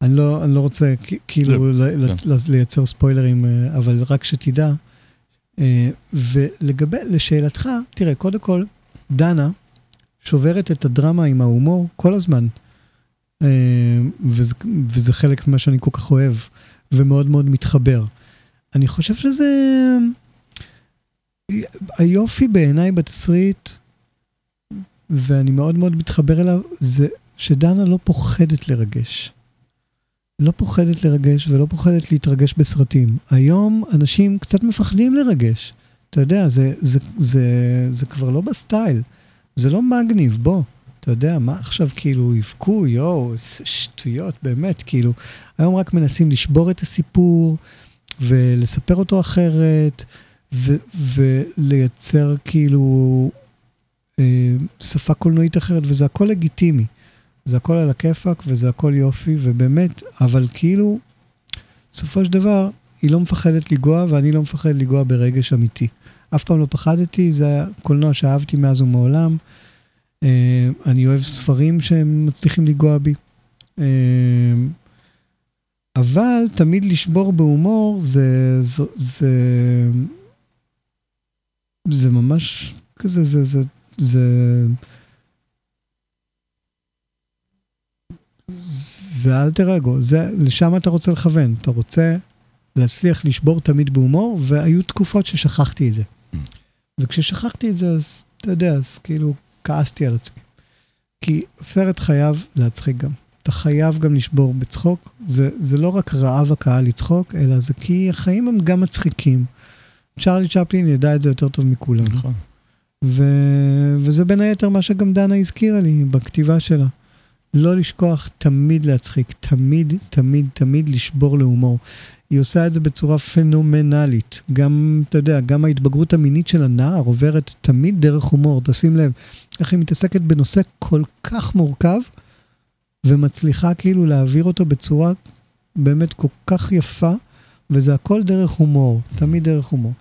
אני לא, אני לא רוצה כאילו כן. לייצר ספוילרים, אה, אבל רק שתדע. אה, ולגבי, לשאלתך, תראה, קודם כל, דנה שוברת את הדרמה עם ההומור כל הזמן. אה, וזה, וזה חלק ממה שאני כל כך אוהב, ומאוד מאוד מתחבר. אני חושב שזה... היופי בעיניי בתסריט, ואני מאוד מאוד מתחבר אליו, זה שדנה לא פוחדת לרגש. לא פוחדת לרגש ולא פוחדת להתרגש בסרטים. היום אנשים קצת מפחדים לרגש. אתה יודע, זה, זה, זה, זה כבר לא בסטייל. זה לא מגניב, בוא. אתה יודע, מה עכשיו כאילו יבכו, יואו, שטויות, באמת, כאילו. היום רק מנסים לשבור את הסיפור ולספר אותו אחרת, ו- ולייצר כאילו אה, שפה קולנועית אחרת, וזה הכל לגיטימי. זה הכל על הכיפאק וזה הכל יופי, ובאמת, אבל כאילו, בסופו של דבר, היא לא מפחדת לגוע ואני לא מפחד לגוע ברגש אמיתי. אף פעם לא פחדתי, זה היה קולנוע שאהבתי מאז ומעולם. אה, אני אוהב ספרים שהם מצליחים לגוע בי. אה, אבל תמיד לשבור בהומור זה, זה, זה, זה ממש כזה, זה, זה, זה, זה אלטר אגו, זה, לשם אתה רוצה לכוון, אתה רוצה להצליח לשבור תמיד בהומור, והיו תקופות ששכחתי את זה. וכששכחתי את זה, אז אתה יודע, אז כאילו כעסתי על עצמי. כי סרט חייב להצחיק גם. אתה חייב גם לשבור בצחוק. זה, זה לא רק רעב הקהל לצחוק, אלא זה כי החיים הם גם מצחיקים. צ'רלי צ'פלין ידע את זה יותר טוב מכולם. נכון. ו... וזה בין היתר מה שגם דנה הזכירה לי בכתיבה שלה. לא לשכוח תמיד להצחיק, תמיד, תמיד, תמיד לשבור להומור. היא עושה את זה בצורה פנומנלית. גם, אתה יודע, גם ההתבגרות המינית של הנער עוברת תמיד דרך הומור. תשים לב, איך היא מתעסקת בנושא כל כך מורכב, ומצליחה כאילו להעביר אותו בצורה באמת כל כך יפה, וזה הכל דרך הומור, תמיד דרך הומור.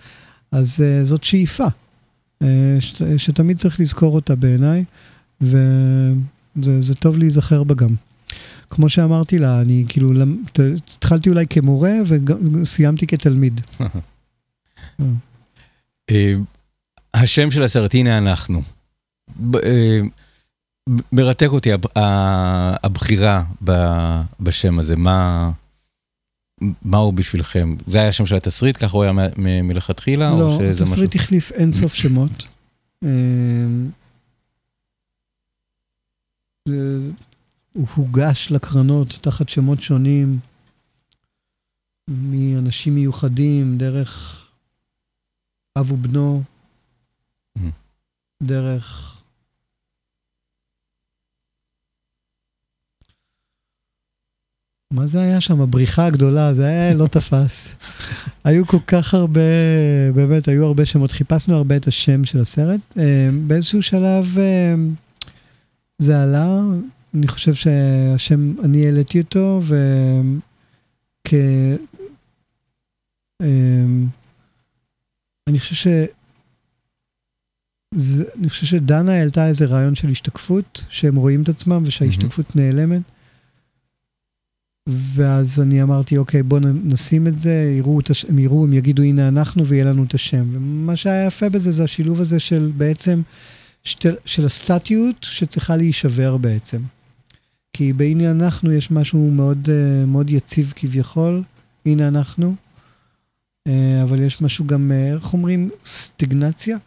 אז uh, זאת שאיפה, uh, ש- שתמיד צריך לזכור אותה בעיניי, וזה טוב להיזכר בה גם. כמו שאמרתי לה, אני כאילו, ת- התחלתי אולי כמורה וסיימתי כתלמיד. אה, השם של הסרט, הנה אנחנו. אה, מרתק אותי הבחירה בשם הזה, מה... מה הוא בשבילכם? זה היה השם של התסריט, ככה הוא היה מלכתחילה? לא, התסריט החליף אין סוף שמות. הוא הוגש לקרנות תחת שמות שונים, מאנשים מיוחדים, דרך אב ובנו, Mhm. דרך... מה זה היה שם? הבריחה הגדולה, זה היה לא תפס. היו כל כך הרבה, באמת, היו הרבה שמות. חיפשנו הרבה את השם של הסרט. אה, באיזשהו שלב אה, זה עלה, אני חושב שהשם, אני העליתי אותו, וכ... אה, אני חושב ש... זה, אני חושב שדנה העלתה איזה רעיון של השתקפות, שהם רואים את עצמם ושההשתקפות נעלמת. ואז אני אמרתי, אוקיי, בואו נשים את זה, יראו את הש... הם יראו, הם יגידו, הנה אנחנו, ויהיה לנו את השם. ומה שהיה יפה בזה זה השילוב הזה של בעצם, שת... של הסטטיות שצריכה להישבר בעצם. כי בהנה אנחנו יש משהו מאוד, אה, מאוד יציב כביכול, הנה אנחנו, אה, אבל יש משהו גם, אה, איך אומרים, סטגנציה?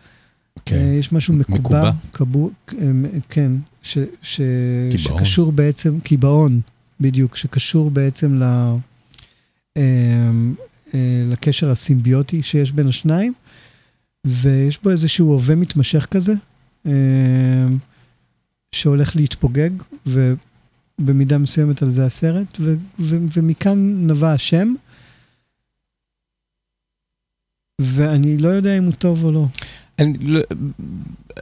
כן. אה, יש משהו מקובע, מקובע. קבוע, כן, ש, ש, קיבעון. שקשור בעצם, קיבעון, בדיוק, שקשור בעצם ל, לקשר הסימביוטי שיש בין השניים, ויש בו איזשהו הווה מתמשך כזה, שהולך להתפוגג, ובמידה מסוימת על זה הסרט, ו, ו, ומכאן נבע השם. ואני לא יודע אם הוא טוב או לא, אני לא-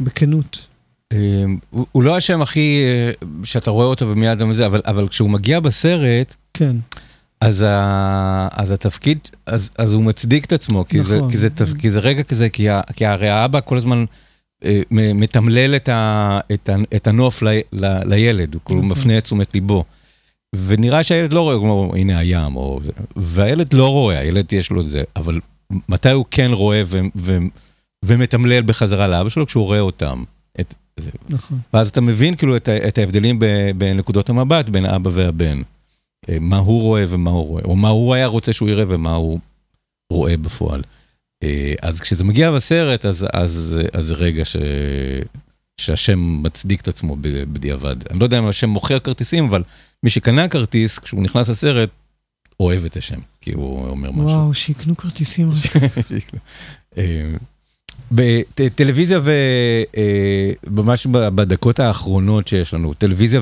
בכנות. אה, הוא הוא לא השם הכי, אה, שאתה רואה אותו ומיד גם זה, אבל, אבל כשהוא מגיע בסרט, כן, אז, ה, אז התפקיד, אז, אז הוא מצדיק את עצמו, כי, זה, נכון. כי, זה, כי זה רגע כזה, כי, ה, כי הרי האבא כל הזמן מתמלל את, ה, את, ה, את הנוף ל, ל, לילד, הוא כאילו נכון. מפנה את תשומת ליבו. ונראה שהילד לא רואה, אומר, הנה הים, או זה, והילד לא רואה, הילד יש לו את זה, אבל מתי הוא כן רואה ו, ו, ומתמלל בחזרה לאבא שלו? כשהוא רואה אותם. את. נכון. ואז אתה מבין כאילו את, את ההבדלים ב- בנקודות המבט בין האבא והבן. אה, מה הוא רואה ומה הוא רואה, או מה הוא היה רוצה שהוא יראה ומה הוא רואה בפועל. אה, אז כשזה מגיע בסרט, אז, אז, אז זה רגע ש, שהשם מצדיק את עצמו בדיעבד. אני לא יודע אם השם מוכר כרטיסים, אבל מי שקנה כרטיס, כשהוא נכנס לסרט, אוהב את השם, כי הוא אומר משהו. וואו, שיקנו כרטיסים. אה, בטלוויזיה וממש בדקות האחרונות שיש לנו, טלוויזיה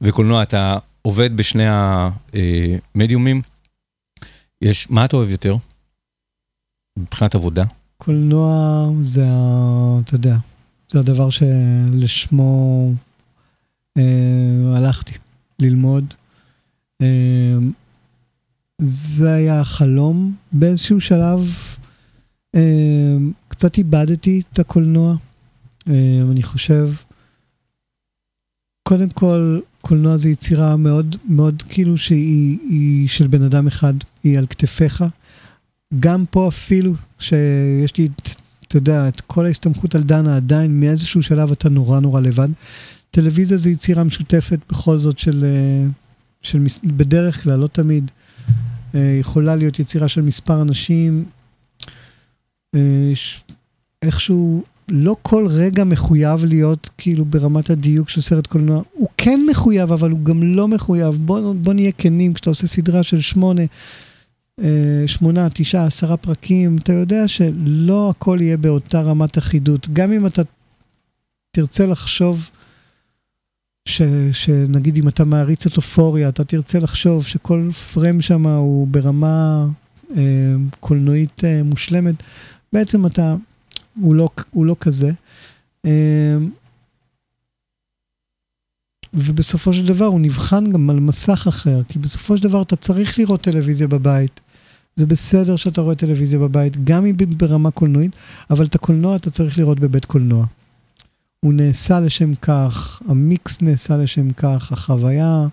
וקולנוע, אתה עובד בשני המדיומים. יש, מה אתה אוהב יותר? מבחינת עבודה? קולנוע זה, אתה יודע, זה הדבר שלשמו אה, הלכתי ללמוד. אה, זה היה החלום באיזשהו שלב. אה, קצת איבדתי את הקולנוע. אה, אני חושב, קודם כל, קולנוע זה יצירה מאוד, מאוד כאילו שהיא של בן אדם אחד, היא על כתפיך. גם פה אפילו שיש לי, אתה יודע, את כל ההסתמכות על דנה, עדיין מאיזשהו שלב אתה נורא נורא לבד. טלוויזיה זה יצירה משותפת בכל זאת של, אה, של בדרך כלל, לא תמיד. אה, יכולה להיות יצירה של מספר אנשים. אה, איכשהו לא כל רגע מחויב להיות כאילו ברמת הדיוק של סרט קולנוע. הוא כן מחויב, אבל הוא גם לא מחויב. בוא, בוא נהיה כנים, כשאתה עושה סדרה של שמונה, שמונה, תשעה, עשרה פרקים, אתה יודע שלא הכל יהיה באותה רמת אחידות. גם אם אתה תרצה לחשוב, ש, שנגיד אם אתה מעריץ את אופוריה, אתה תרצה לחשוב שכל פרם שם הוא ברמה אה, קולנועית אה, מושלמת, בעצם אתה, הוא לא, הוא לא כזה. אה, ובסופו של דבר הוא נבחן גם על מסך אחר, כי בסופו של דבר אתה צריך לראות טלוויזיה בבית. זה בסדר שאתה רואה טלוויזיה בבית, גם אם ברמה קולנועית, אבל את הקולנוע אתה צריך לראות בבית קולנוע. הוא נעשה לשם כך, המיקס נעשה לשם כך, החוויה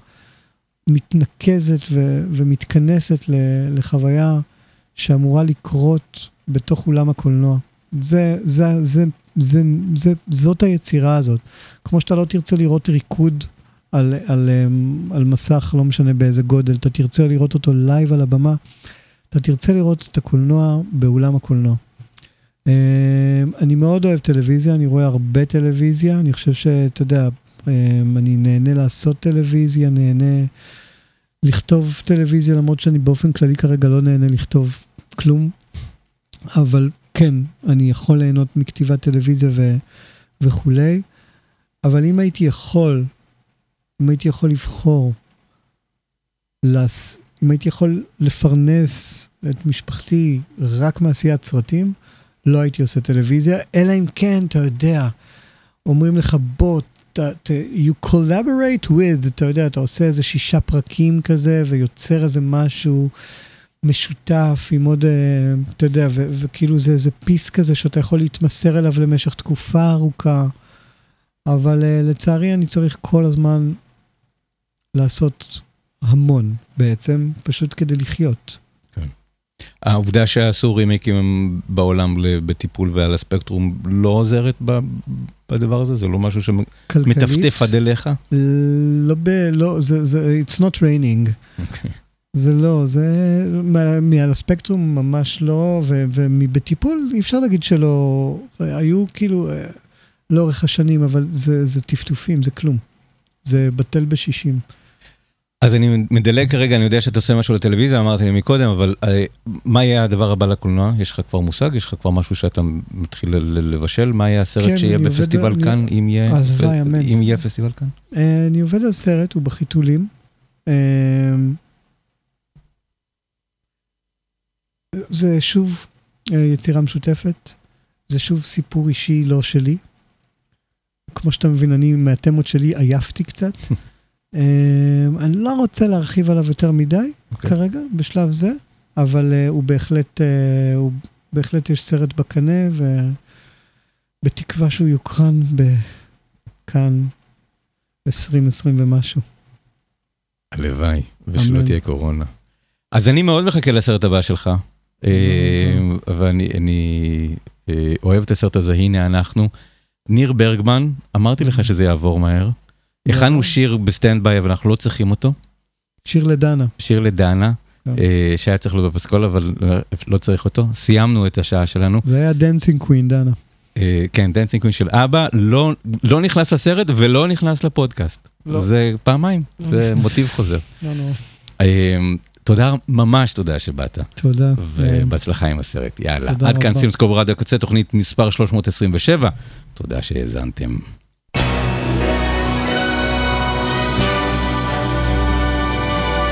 מתנקזת ו- ומתכנסת ל- לחוויה שאמורה לקרות בתוך אולם הקולנוע. זה, זה, זה, זה, זה, זאת היצירה הזאת. כמו שאתה לא תרצה לראות ריקוד על, על, אמ, על מסך, לא משנה באיזה גודל, אתה תרצה לראות אותו live על הבמה, אתה תרצה לראות את הקולנוע באולם הקולנוע. אמ, אני מאוד אוהב טלוויזיה, אני רואה הרבה טלוויזיה, אני חושב שאתה יודע, אמ, אני נהנה לעשות טלוויזיה, נהנה לכתוב טלוויזיה, למרות שאני באופן כללי כרגע לא נהנה לכתוב כלום, אבל כן, אני יכול ליהנות מכתיבת טלוויזיה ו, וכולי, אבל אם הייתי יכול, אם הייתי יכול לבחור, אם הייתי יכול לפרנס את משפחתי רק מעשיית סרטים, לא הייתי עושה טלוויזיה, אלא אם כן, אתה יודע, אומרים לך, בוא, ת, ת, you collaborate with, אתה יודע, אתה עושה איזה שישה פרקים כזה, ויוצר איזה משהו משותף עם עוד, אה, אתה יודע, ו, וכאילו זה איזה פיס כזה שאתה יכול להתמסר אליו למשך תקופה ארוכה. אבל uh, לצערי אני צריך כל הזמן לעשות המון בעצם, פשוט כדי לחיות. כן. העובדה שעשו רימיקים הם בעולם בטיפול ועל הספקטרום לא עוזרת בדבר הזה? זה לא משהו שמטפטף עד אליך? לא ב... לא, זה, זה, it's not raining. Okay. אוקיי. זה לא, זה מעל הספקטרום ממש לא, ובטיפול אי אפשר להגיד שלא, היו כאילו אה, לאורך השנים, אבל זה, זה טפטופים, זה כלום. זה בטל בשישים. אז אני מדלג כרגע, אני יודע שאתה עושה משהו לטלוויזיה, אמרתי לי מקודם, אבל אה, מה יהיה הדבר הבא לקולנוע? יש לך כבר מושג? יש לך כבר משהו שאתה מתחיל לבשל? מה יהיה הסרט כן, שיהיה בפסטיבל כאן, אם יהיה, הלוואי, אמן. אם יהיה פסטיבל כאן? אה, אני עובד על סרט, הוא בחיתולים. אה, זה שוב יצירה משותפת, זה שוב סיפור אישי לא שלי. כמו שאתה מבין, אני מהתמות שלי עייפתי קצת. אמ, אני לא רוצה להרחיב עליו יותר מדי okay. אוקיי. כרגע, בשלב זה, אבל uh, הוא בהחלט, uh, הוא בהחלט יש סרט בקנה, ובתקווה שהוא יוקרן בכאן 2020 ומשהו. הלוואי, ושלא תהיה קורונה. אז אני מאוד מחכה לסרט הבא שלך, ואני אה, אוהב את הסרט הזה, הנה אנחנו. ניר ברגמן, אמרתי לך שזה יעבור מהר. הכנו שיר ב standby, אבל אנחנו לא צריכים אותו. שיר לדנה. שיר לדנה, כן. אה, שהיה צריך להיות בפסקול, אבל לא צריך אותו. סיימנו את השעה שלנו. זה היה Dancing Queen, דנה. אה, כן, Dancing Queen של אבא, לא, לא נכנס לסרט ולא נכנס לפודקאסט. לא. זה פעמיים, זה מוטיב חוזר. לא, לא. אה, תודה, ממש תודה שבאת, תודה. ובהצלחה עם הסרט, יאללה. עד כאן רבה. סימסקו ברדיו הקצה, תוכנית מספר 327. תודה שהאזנתם.